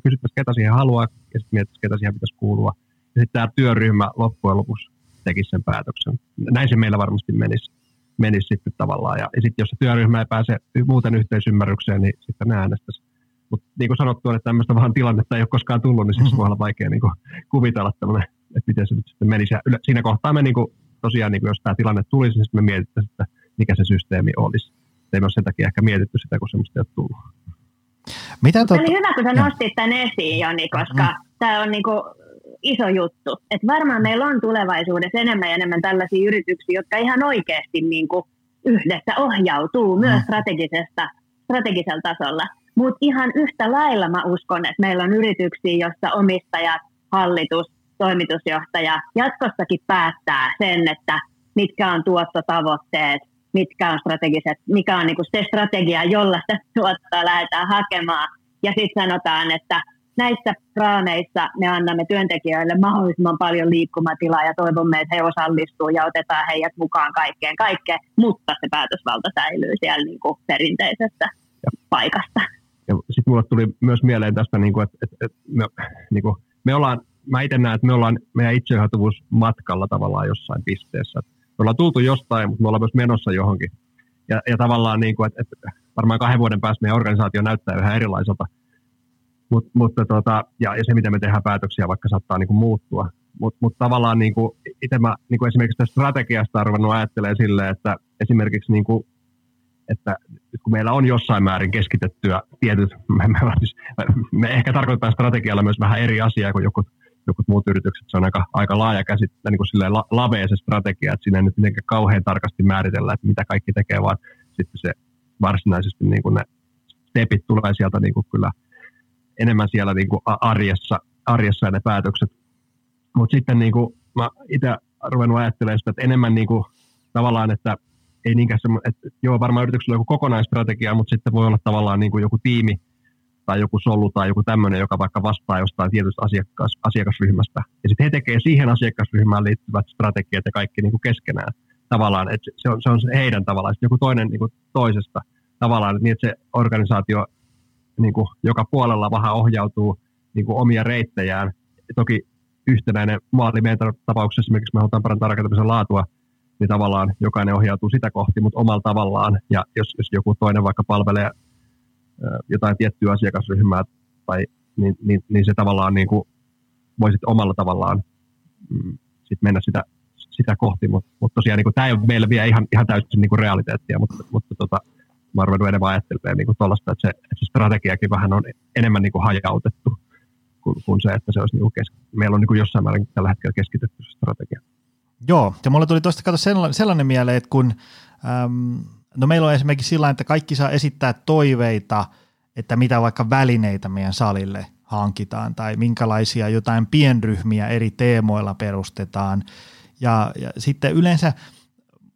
kysyttäisiin, ketä siihen haluaa, ja sitten mietittäisiin, ketä siihen pitäisi kuulua. Ja sitten tämä työryhmä loppujen lopuksi tekisi sen päätöksen. Näin se meillä varmasti menisi, menisi sitten tavallaan. Ja, ja sitten jos se työryhmä ei pääse muuten yhteisymmärrykseen, niin sitten ne äänestäisi. Mutta niin kuin sanottu, että tämmöistä vaan tilannetta ei ole koskaan tullut, niin sitten voi olla vaikea niin kuin, kuvitella tämmöinen että miten se nyt sitten menisi. Ja siinä kohtaa me niin kuin, tosiaan, niin kuin jos tämä tilanne tulisi, niin sitten me mietittäisiin, että mikä se systeemi olisi. Ei me ole sen takia ehkä mietitty sitä, kun semmoista ei ole tullut. Mitä tot... Oli hyvä, kun sä nostit tämän esiin, Joni, koska mm. tämä on niin kuin iso juttu. Että varmaan meillä on tulevaisuudessa enemmän ja enemmän tällaisia yrityksiä, jotka ihan oikeasti niin kuin yhdessä ohjautuu myös mm. strategisesta, strategisella tasolla. Mutta ihan yhtä lailla mä uskon, että meillä on yrityksiä, joissa omistajat, hallitus toimitusjohtaja jatkossakin päättää sen, että mitkä on tuottotavoitteet, mitkä on strategiset, mikä on niin se strategia, jolla sitä tuottoa lähdetään hakemaan. Ja sitten sanotaan, että näissä raameissa me annamme työntekijöille mahdollisimman paljon liikkumatilaa ja toivomme, että he osallistuu ja otetaan heidät mukaan kaikkeen kaikkeen, mutta se päätösvalta säilyy siellä niin kuin perinteisessä ja. paikasta. Ja sitten mulle tuli myös mieleen tästä, niin kuin, että, että, että me, niin kuin, me ollaan, mä itse näen, että me ollaan meidän itseohjautuvuus matkalla tavallaan jossain pisteessä. Me ollaan tultu jostain, mutta me ollaan myös menossa johonkin. Ja, ja tavallaan, niin kuin, että, että varmaan kahden vuoden päästä meidän organisaatio näyttää yhä erilaiselta Mut, mutta tota, ja, ja, se, miten me tehdään päätöksiä, vaikka saattaa niin kuin muuttua. Mutta mut tavallaan niin kuin, itse mä niin kuin esimerkiksi tästä strategiasta arvannut ajattelee silleen, että esimerkiksi niin kuin, että kun meillä on jossain määrin keskitettyä tietyt, me, me, me ehkä tarkoitetaan strategialla myös vähän eri asiaa kuin joku joku muut yritykset, se on aika, aika laaja käsite, niin kuin la, lavea se strategia, että siinä ei nyt mitenkään kauhean tarkasti määritellä, että mitä kaikki tekee, vaan sitten se varsinaisesti niin kuin ne stepit tulee sieltä niin kuin kyllä enemmän siellä niin kuin arjessa, arjessa ja ne päätökset. Mutta sitten niin kuin, mä itse ruvennut ajattelemaan sitä, että enemmän niin kuin, tavallaan, että ei niinkään se, että joo, varmaan yrityksellä on joku kokonaisstrategia, mutta sitten voi olla tavallaan niin kuin joku tiimi tai joku solu tai joku tämmöinen, joka vaikka vastaa jostain tietystä asiakas, asiakasryhmästä. Ja sitten he tekee siihen asiakasryhmään liittyvät strategiat ja kaikki niin kuin keskenään tavallaan, että se on, se on heidän tavallaan, sitten joku toinen niin kuin toisesta tavallaan, niin, että se organisaatio niin kuin joka puolella vähän ohjautuu niin kuin omia reittejään. Toki yhtenäinen maali meidän tapauksessa esimerkiksi me halutaan parantaa rakentamisen laatua, niin tavallaan jokainen ohjautuu sitä kohti, mutta omalla tavallaan. Ja jos, jos joku toinen vaikka palvelee jotain tiettyä asiakasryhmää, tai, niin, niin, niin se tavallaan niin kuin sitten omalla tavallaan mm, sit mennä sitä, sitä kohti, mutta mut tosiaan niin tämä ei ole meillä vielä ihan, ihan täysin niin kuin realiteettia, mutta, mutta tota, mä oon ruvennut enemmän ajattelemaan niin tuollaista, että se, että se strategiakin vähän on enemmän niin kuin hajautettu kuin, kuin se, että se olisi niin kuin kes- meillä on niin kuin jossain määrin tällä hetkellä keskitetty se strategia. Joo, ja mulla tuli tuosta sellainen, sellainen mieleen, että kun, äm, no meillä on esimerkiksi sillä että kaikki saa esittää toiveita, että mitä vaikka välineitä meidän salille hankitaan tai minkälaisia jotain pienryhmiä eri teemoilla perustetaan. Ja, ja sitten yleensä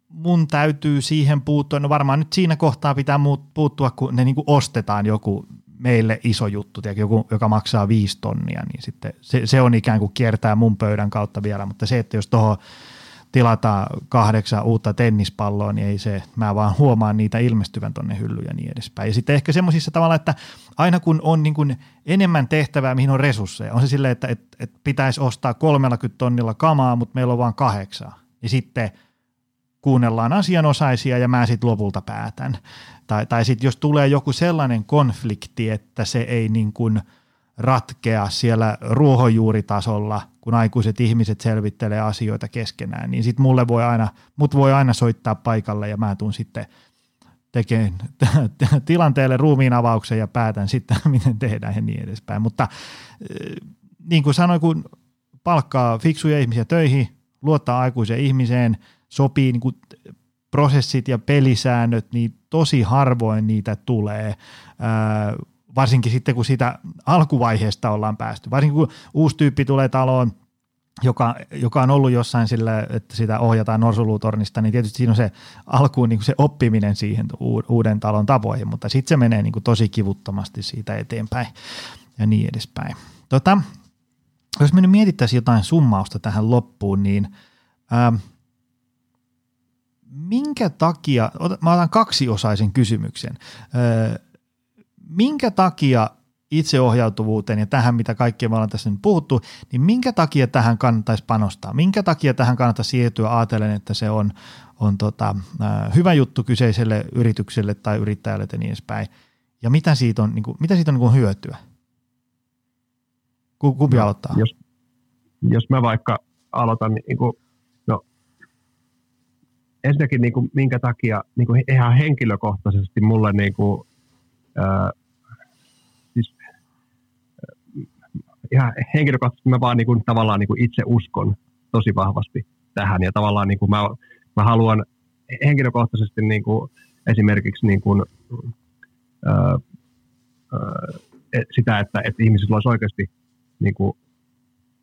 mun täytyy siihen puuttua, no varmaan nyt siinä kohtaa pitää puuttua, kun ne niinku ostetaan joku meille iso juttu, tiedä, joku, joka maksaa viisi tonnia, niin sitten se, se on ikään kuin kiertää mun pöydän kautta vielä, mutta se, että jos tuohon tilataan kahdeksan uutta tennispalloa, niin ei se, mä vaan huomaan niitä ilmestyvän tonne hyllyyn ja niin edespäin. Ja sitten ehkä semmoisissa tavalla, että aina kun on niin kuin enemmän tehtävää, mihin on resursseja, on se silleen, että, että, että pitäisi ostaa 30 tonnilla kamaa, mutta meillä on vain kahdeksan. Ja sitten – kuunnellaan asianosaisia ja mä sitten lopulta päätän. Tai, tai sitten jos tulee joku sellainen konflikti, että se ei niin kuin ratkea siellä ruohonjuuritasolla, kun aikuiset ihmiset selvittelee asioita keskenään, niin sitten mulle voi aina, mut voi aina soittaa paikalle ja mä tuun sitten tekemään tilanteelle ruumiin avauksen ja päätän sitten, miten tehdään ja niin edespäin. Mutta eh, niin kuin sanoin, kun palkkaa fiksuja ihmisiä töihin, luottaa aikuiseen ihmiseen – sopii niin kuin prosessit ja pelisäännöt, niin tosi harvoin niitä tulee, varsinkin sitten kun sitä alkuvaiheesta ollaan päästy. Varsinkin kun uusi tyyppi tulee taloon, joka, joka on ollut jossain sillä, että sitä ohjataan norsulutornista, niin tietysti siinä on se alkuun niin se oppiminen siihen uuden talon tapoihin, mutta sitten se menee niin kuin tosi kivuttomasti siitä eteenpäin ja niin edespäin. Tota, jos me nyt mietittäisiin jotain summausta tähän loppuun, niin ää, minkä takia, mä otan kaksiosaisen kysymyksen, minkä takia itseohjautuvuuteen ja tähän, mitä kaikkea me ollaan tässä nyt puhuttu, niin minkä takia tähän kannattaisi panostaa? Minkä takia tähän kannattaisi siirtyä ajatellen, että se on, on tota, hyvä juttu kyseiselle yritykselle tai yrittäjälle ja niin edespäin? Ja mitä siitä on, niin kuin, mitä siitä on niin kuin hyötyä? Kumpi no, aloittaa? Jos, jos mä vaikka aloitan, niin kuin ensinnäkin niin kuin, minkä takia niin kuin ihan henkilökohtaisesti mulle niin kuin, ää, siis, ihan henkilökohtaisesti mä vaan niin kuin, tavallaan niin kuin itse uskon tosi vahvasti tähän. Ja tavallaan niin kuin mä, mä haluan henkilökohtaisesti niin kuin, esimerkiksi niin kuin, ää, ää, sitä, että, että ihmisillä olisi oikeasti niin kuin,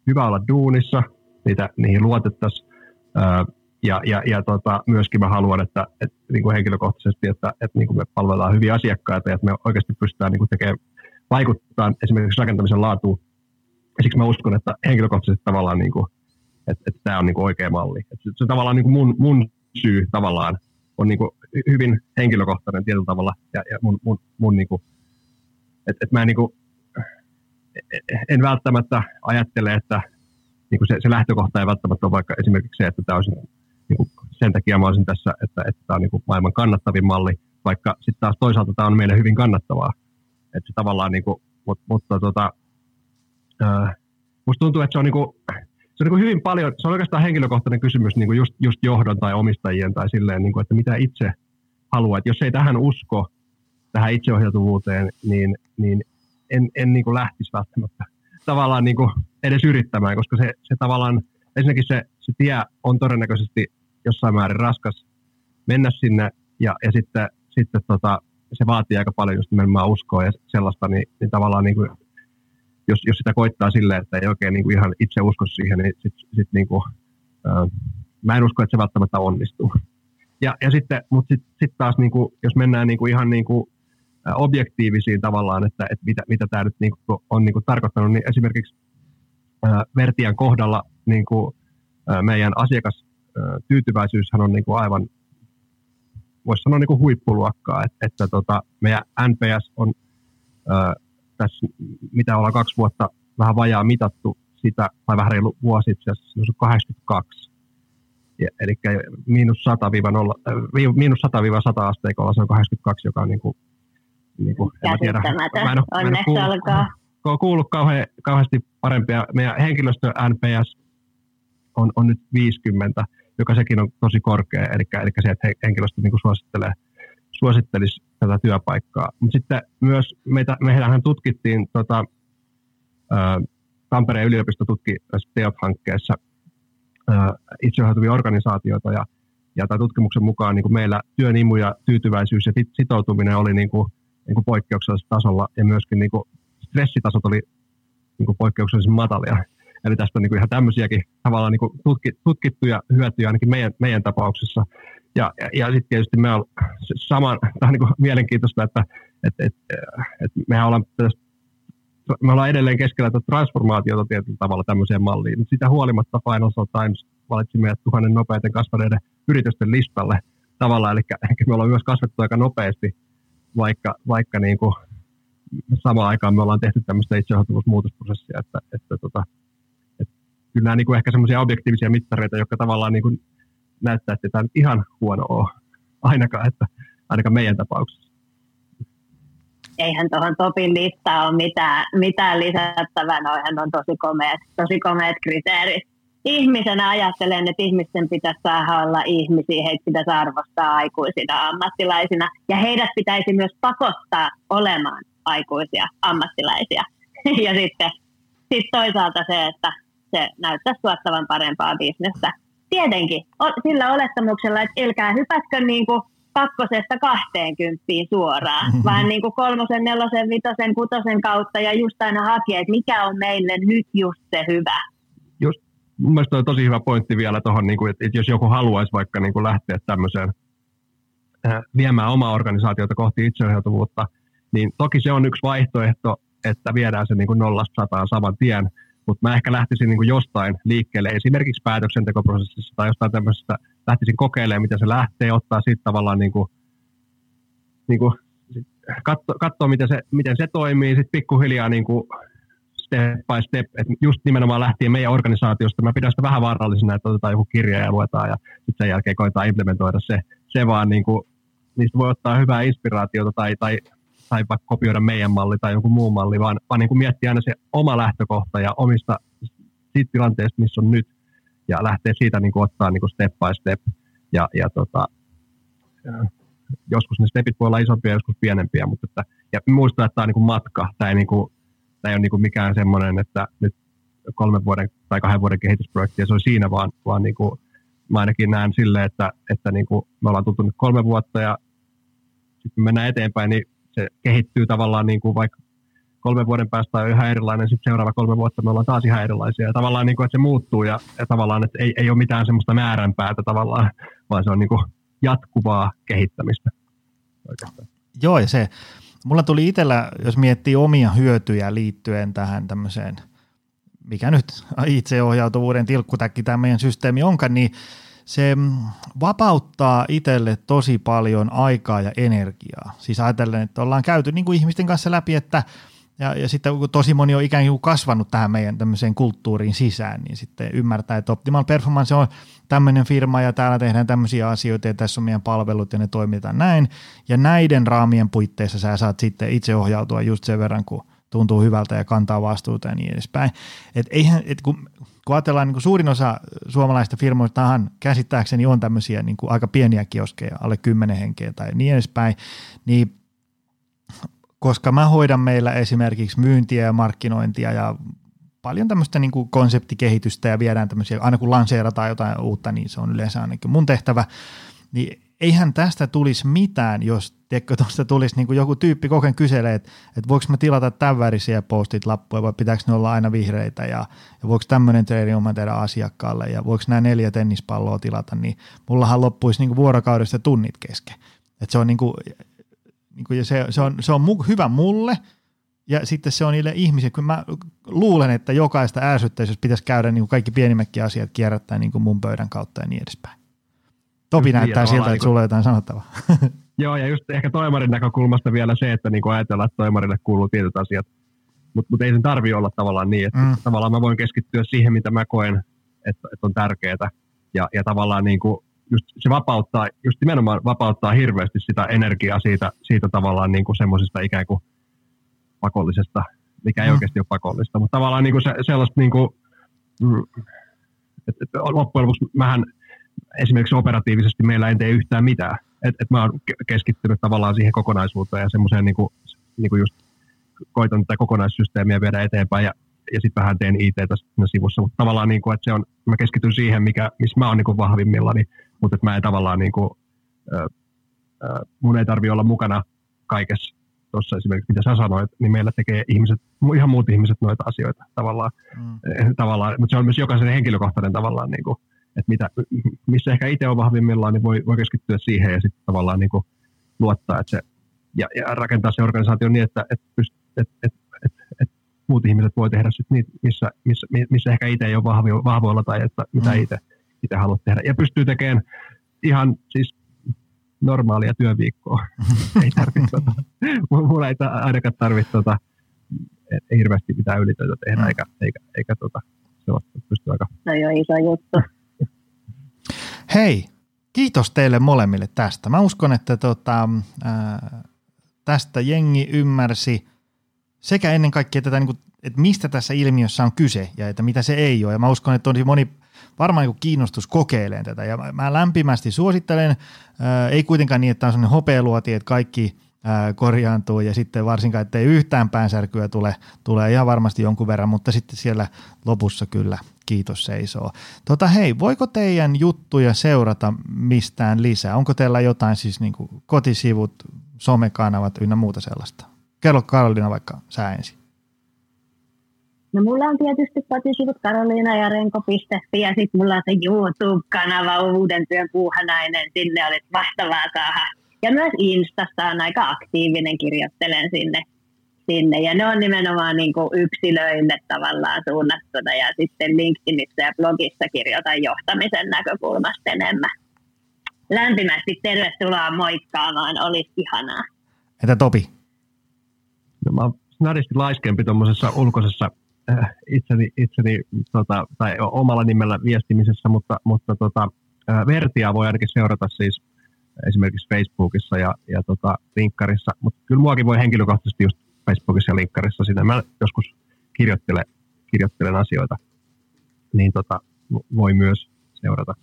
hyvä olla duunissa, niitä, niihin luotettaisiin, ja, ja, ja tota, myöskin mä haluan, että, että niin kuin henkilökohtaisesti, että, että niin kuin me palvellaan hyviä asiakkaita ja että me oikeasti pystytään niin kuin tekemään vaikuttaa esimerkiksi rakentamisen laatuun. Ja siksi mä uskon, että henkilökohtaisesti tavallaan niin kuin, että, että tämä on niin kuin oikea malli. Että se, se tavallaan niin kuin mun, mun syy tavallaan on niin kuin hyvin henkilökohtainen tietyllä tavalla ja, ja mun, mun, mun niin kuin, että, että mä en, niin kuin, en välttämättä ajattele, että niin kuin se, se lähtökohta ei välttämättä ole vaikka esimerkiksi se, että tämä olisi sen takia mä olisin tässä, että, että tämä on niin kuin maailman kannattavin malli, vaikka sitten taas toisaalta tämä on meille hyvin kannattavaa. Että tavallaan, niin kuin, mutta, mutta tota, ää, musta tuntuu, että se on, niin kuin, se on niin kuin hyvin paljon, se on oikeastaan henkilökohtainen kysymys niin kuin just, just johdon tai omistajien tai silleen, niin kuin, että mitä itse haluaa. Että jos ei tähän usko, tähän itseohjautuvuuteen, niin, niin en, en niin kuin lähtisi välttämättä tavallaan niin kuin edes yrittämään, koska se, se tavallaan, ensinnäkin se, se tie on todennäköisesti jossain määrin raskas mennä sinne, ja, ja sitten, sitten tota, se vaatii aika paljon just nimenomaan uskoa ja sellaista, niin, niin tavallaan niin kuin, jos, jos sitä koittaa silleen, että ei oikein niin kuin ihan itse usko siihen, niin sit, sit niin ää, mä en usko, että se välttämättä onnistuu. Ja, ja sitten, mutta sitten sit taas, niin kuin, jos mennään niin kuin ihan niin kuin, objektiivisiin tavallaan, että, että mitä, mitä tämä nyt niin kuin, on niin kuin, tarkoittanut, niin esimerkiksi ää, Vertian kohdalla niin kuin, ää, meidän asiakastyytyväisyyshän on niin kuin aivan voisi sanoa niin kuin huippuluokkaa, että, että tota, meidän NPS on ää, tässä, mitä ollaan kaksi vuotta vähän vajaa mitattu sitä, tai vähän reilu vuosi itse asiassa, se on 82. Ja, eli miinus 100 miinus 100 asteikolla se on 82, joka on niin kuin, niin kuin, en mä tiedä, mä en ole, mä en ole kuullut, kuullut kauhean, kauheasti parempia. Meidän henkilöstö NPS on, on nyt 50, joka sekin on tosi korkea, eli, eli se, että henkilöstö niin suosittelee, suosittelisi tätä työpaikkaa. Mutta sitten myös meitä, meillähän tutkittiin, tota, ä, Tampereen yliopisto tutki tässä TEOT-hankkeessa itseohjautuvia organisaatioita, ja, ja tämän tutkimuksen mukaan niin kuin meillä työn imu ja tyytyväisyys ja sitoutuminen oli niin kuin, niin kuin poikkeuksellisella tasolla, ja myöskin niin kuin stressitasot oli niin kuin poikkeuksellisen matalia. Eli tästä on niin kuin ihan tämmöisiäkin tavallaan niin kuin tutki, tutkittuja hyötyjä ainakin meidän, meidän tapauksessa. Ja, ja, ja sitten tietysti me on saman, tämä on niin kuin mielenkiintoista, että et, et, et mehän ollaan, me ollaan edelleen keskellä tätä transformaatiota tietyllä tavalla tämmöiseen malliin. Mutta sitä huolimatta Financial Times valitsi meidät tuhannen nopeiten kasvaneiden yritysten listalle tavallaan, eli, eli me ollaan myös kasvettu aika nopeasti, vaikka, vaikka niin kuin samaan aikaan me ollaan tehty tämmöistä itseohjautuvuusmuutosprosessia, että, että tota, kyllä nämä niin kuin ehkä semmoisia objektiivisia mittareita, jotka tavallaan niin kuin näyttää, että tämä ihan huono ole ainakaan, että ainakaan meidän tapauksessa. Eihän tuohon Topin listaan ole mitään, mitään lisättävää, noihän on tosi komeat, tosi komeat kriteerit. Ihmisenä ajattelen, että ihmisten pitäisi saada olla ihmisiä, heitä pitäisi arvostaa aikuisina ammattilaisina, ja heidät pitäisi myös pakottaa olemaan aikuisia ammattilaisia. Ja sitten sit toisaalta se, että se näyttäisi tuottavan parempaa bisnestä. Tietenkin sillä olettamuksella, että älkää hypätkö niin kuin kakkosesta kahteenkymppiin suoraan, vaan niin kuin kolmosen, nelosen, vitosen, kutosen kautta ja just aina hakea, että mikä on meille nyt just se hyvä. Just, mun mielestä on tosi hyvä pointti vielä tuohon, niin että, että jos joku haluaisi vaikka niin kuin lähteä tämmöiseen äh, viemään omaa organisaatiota kohti itseohjautuvuutta, niin toki se on yksi vaihtoehto, että viedään se niin kuin nollasta sataan saman tien, mutta mä ehkä lähtisin niin kuin jostain liikkeelle, esimerkiksi päätöksentekoprosessissa tai jostain tämmöisestä, lähtisin kokeilemaan, miten se lähtee, ottaa siitä tavallaan niin kuin, niin kuin, katso, katsoa, miten se, miten se toimii, sitten pikkuhiljaa niin kuin step by step, että just nimenomaan lähtien meidän organisaatiosta, mä pidän sitä vähän vaarallisena, että otetaan joku kirja ja luetaan ja sitten sen jälkeen koetaan implementoida se, se vaan niin kuin, niistä voi ottaa hyvää inspiraatiota tai, tai tai vaikka kopioida meidän malli tai joku muu malli, vaan, vaan niin kuin miettiä aina se oma lähtökohta ja omista siitä tilanteesta, missä on nyt, ja lähteä siitä niin kuin ottaa niin kuin step by step. Ja, ja tota, joskus ne stepit voi olla isompia, joskus pienempiä, mutta että, ja muistaa, että tämä on niin kuin matka, tämä ei, niin kuin, tämä ei ole niin kuin mikään semmoinen, että nyt kolmen vuoden tai kahden vuoden kehitysprojekti ja se on siinä, vaan, vaan niin kuin, mä ainakin näen silleen, että, että niin kuin me ollaan tultu nyt kolme vuotta ja sitten me mennään eteenpäin, niin se kehittyy tavallaan niin kuin vaikka kolmen vuoden päästä on ihan erilainen, sitten seuraava kolme vuotta me ollaan taas ihan erilaisia. Ja tavallaan, niin kuin, että se muuttuu ja, ja tavallaan, että ei, ei ole mitään semmoista määränpäätä tavallaan, vaan se on niin kuin jatkuvaa kehittämistä. Oikeastaan. Joo, ja se mulla tuli itsellä, jos miettii omia hyötyjä liittyen tähän tämmöiseen, mikä nyt itseohjautuvuuden tilkkutäkki tämä meidän systeemi onkaan, niin se vapauttaa itselle tosi paljon aikaa ja energiaa. Siis ajatellen, että ollaan käyty niin kuin ihmisten kanssa läpi, että – ja, ja sitten kun tosi moni on ikään kuin kasvanut tähän meidän tämmöiseen kulttuuriin sisään, niin sitten ymmärtää, että Optimal Performance on tämmöinen firma ja täällä tehdään tämmöisiä asioita ja tässä on meidän palvelut ja ne toimitaan näin. Ja näiden raamien puitteissa sä saat sitten itse ohjautua just sen verran, kun tuntuu hyvältä ja kantaa vastuuta ja niin edespäin. Et eihän, et kun, kun ajatellaan niin kuin suurin osa suomalaista firmoistahan käsittääkseni on tämmöisiä niin kuin aika pieniä kioskeja, alle 10 henkeä tai niin edespäin, niin koska mä hoidan meillä esimerkiksi myyntiä ja markkinointia ja paljon tämmöistä niin kuin konseptikehitystä ja viedään tämmöisiä, aina kun lanseerataan jotain uutta, niin se on yleensä ainakin mun tehtävä, niin eihän tästä tulisi mitään, jos tiedätkö, tuosta tulisi niin kuin joku tyyppi koken kyselee, että, että voiko mä tilata tämän värisiä postit lappuja vai pitääkö ne olla aina vihreitä ja, ja voiko tämmöinen treeni tehdä asiakkaalle ja voiko nämä neljä tennispalloa tilata, niin mullahan loppuisi niin kuin vuorokaudesta tunnit kesken. että se on niin kuin, niin kuin, se, se, on, se on mu, hyvä mulle, ja sitten se on niille ihmisille, kun mä luulen, että jokaista ärsyttäisi, jos pitäisi käydä niin kuin kaikki pienimmätkin asiat kierrättää niin kuin mun pöydän kautta ja niin edespäin. Topi just näyttää siltä, että niin sulla on jotain sanottavaa. Joo, ja just ehkä toimarin näkökulmasta vielä se, että niin ajatellaan, että toimarille kuuluu tietyt asiat, mutta mut ei sen tarvi olla tavallaan niin, että mm. tavallaan mä voin keskittyä siihen, mitä mä koen, että, että on tärkeää, ja, ja tavallaan niin kuin just se vapauttaa, just nimenomaan vapauttaa hirveästi sitä energiaa siitä, siitä tavallaan niin kuin semmoisesta ikään kuin pakollisesta, mikä ei mm. oikeasti ole pakollista, mutta tavallaan niin kuin se, sellaista niin kuin, mm, että loppujen lopuksi mähän esimerkiksi operatiivisesti meillä ei tee yhtään mitään. Että et mä oon keskittynyt tavallaan siihen kokonaisuuteen ja semmoiseen niin kuin, niin kuin just koitan tätä kokonaissysteemiä viedä eteenpäin ja ja sitten vähän teen IT tässä sivussa, mutta tavallaan niin kuin, että se on, mä keskityn siihen, mikä, missä mä oon niin vahvimmillani, mutta että mä en tavallaan niin kuin, äh, äh, mun ei tarvi olla mukana kaikessa tuossa esimerkiksi, mitä sä sanoit, niin meillä tekee ihmiset, ihan muut ihmiset noita asioita tavallaan, mm. tavallaan mutta se on myös jokaisen henkilökohtainen tavallaan, niin kuin, että mitä, missä ehkä itse on vahvimmillaan, niin voi, voi keskittyä siihen ja sitten tavallaan niin kuin luottaa, että se, ja, ja rakentaa se organisaatio niin, että, että, pyst, että, että, että, että muut ihmiset voi tehdä sit niitä, missä, missä, missä ehkä itse ei ole vahvi, vahvoilla tai että mitä mm. itse, itse haluat tehdä. Ja pystyy tekemään ihan siis normaalia työviikkoa. ei tarvitse, tota, mulla ei ainakaan tarvitse tota, ei hirveästi mitään ylitöitä tehdä, mm. eikä, eikä, eikä tota, sellaista pysty aika... No joo, iso juttu. Hei, kiitos teille molemmille tästä. Mä uskon, että tota, ää, tästä jengi ymmärsi – sekä ennen kaikkea tätä, niin kuin, että mistä tässä ilmiössä on kyse ja että mitä se ei ole. Ja mä uskon, että on moni varmaan niin kiinnostus kokeilemaan tätä. Ja mä lämpimästi suosittelen, ää, ei kuitenkaan niin, että on sellainen hopealuoti, että kaikki korjaantuu ja sitten varsinkaan, että ei yhtään päänsärkyä tule, tulee ihan varmasti jonkun verran, mutta sitten siellä lopussa kyllä kiitos seisoo. Tota hei, voiko teidän juttuja seurata mistään lisää? Onko teillä jotain siis niin kuin kotisivut, somekanavat ynnä muuta sellaista? Kerro Karolina vaikka sä ensin. No mulla on tietysti kotisivut Karoliina ja Renko.fi ja sitten mulla on se YouTube-kanava Uuden työn puuhanainen. Sinne oli vastaavaa saada. Ja myös Instassa on aika aktiivinen, kirjoittelen sinne. Sinne. Ja ne on nimenomaan niin kuin yksilöille tavallaan suunnattuna ja sitten LinkedInissä ja blogissa kirjoitan johtamisen näkökulmasta enemmän. Lämpimästi tervetuloa moikkaamaan, olisi ihanaa. Entä Topi? No, mä oon snadisti laiskempi tuommoisessa ulkoisessa äh, itseni, itseni tota, tai omalla nimellä viestimisessä, mutta, mutta tota, äh, Vertia voi ainakin seurata siis esimerkiksi Facebookissa ja, ja tota, linkkarissa, mutta kyllä muakin voi henkilökohtaisesti just Facebookissa ja linkkarissa sinne. Mä joskus kirjoittelen, kirjoittelen asioita, niin tota, voi myös seurata.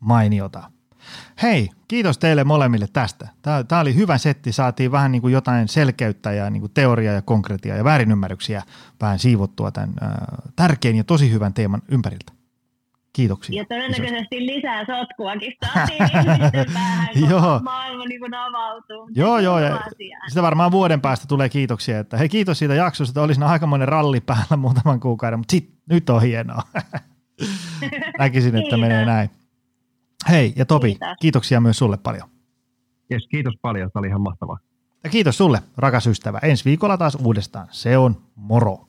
Mainiota. Hei, kiitos teille molemmille tästä. Tämä, oli hyvä setti, saatiin vähän niin kuin jotain selkeyttä ja niin kuin teoriaa ja konkreettia ja väärinymmärryksiä vähän siivottua tämän äh, tärkeän ja tosi hyvän teeman ympäriltä. Kiitoksia. Ja todennäköisesti isosti. lisää sotkuakin saatiin päähän, kun joo. maailma niin kuin avautuu. Joo, joo. Ja sitä varmaan vuoden päästä tulee kiitoksia, että hei kiitos siitä jaksosta, että olisi aikamoinen ralli päällä muutaman kuukauden, mutta sit, nyt on hienoa. Näkisin, että menee näin. Hei, ja Topi, Kiitos. kiitoksia myös sulle paljon. Yes, kiitos paljon, tämä oli ihan mahtavaa. Ja kiitos sulle, rakas ystävä. Ensi viikolla taas uudestaan. Se on moro.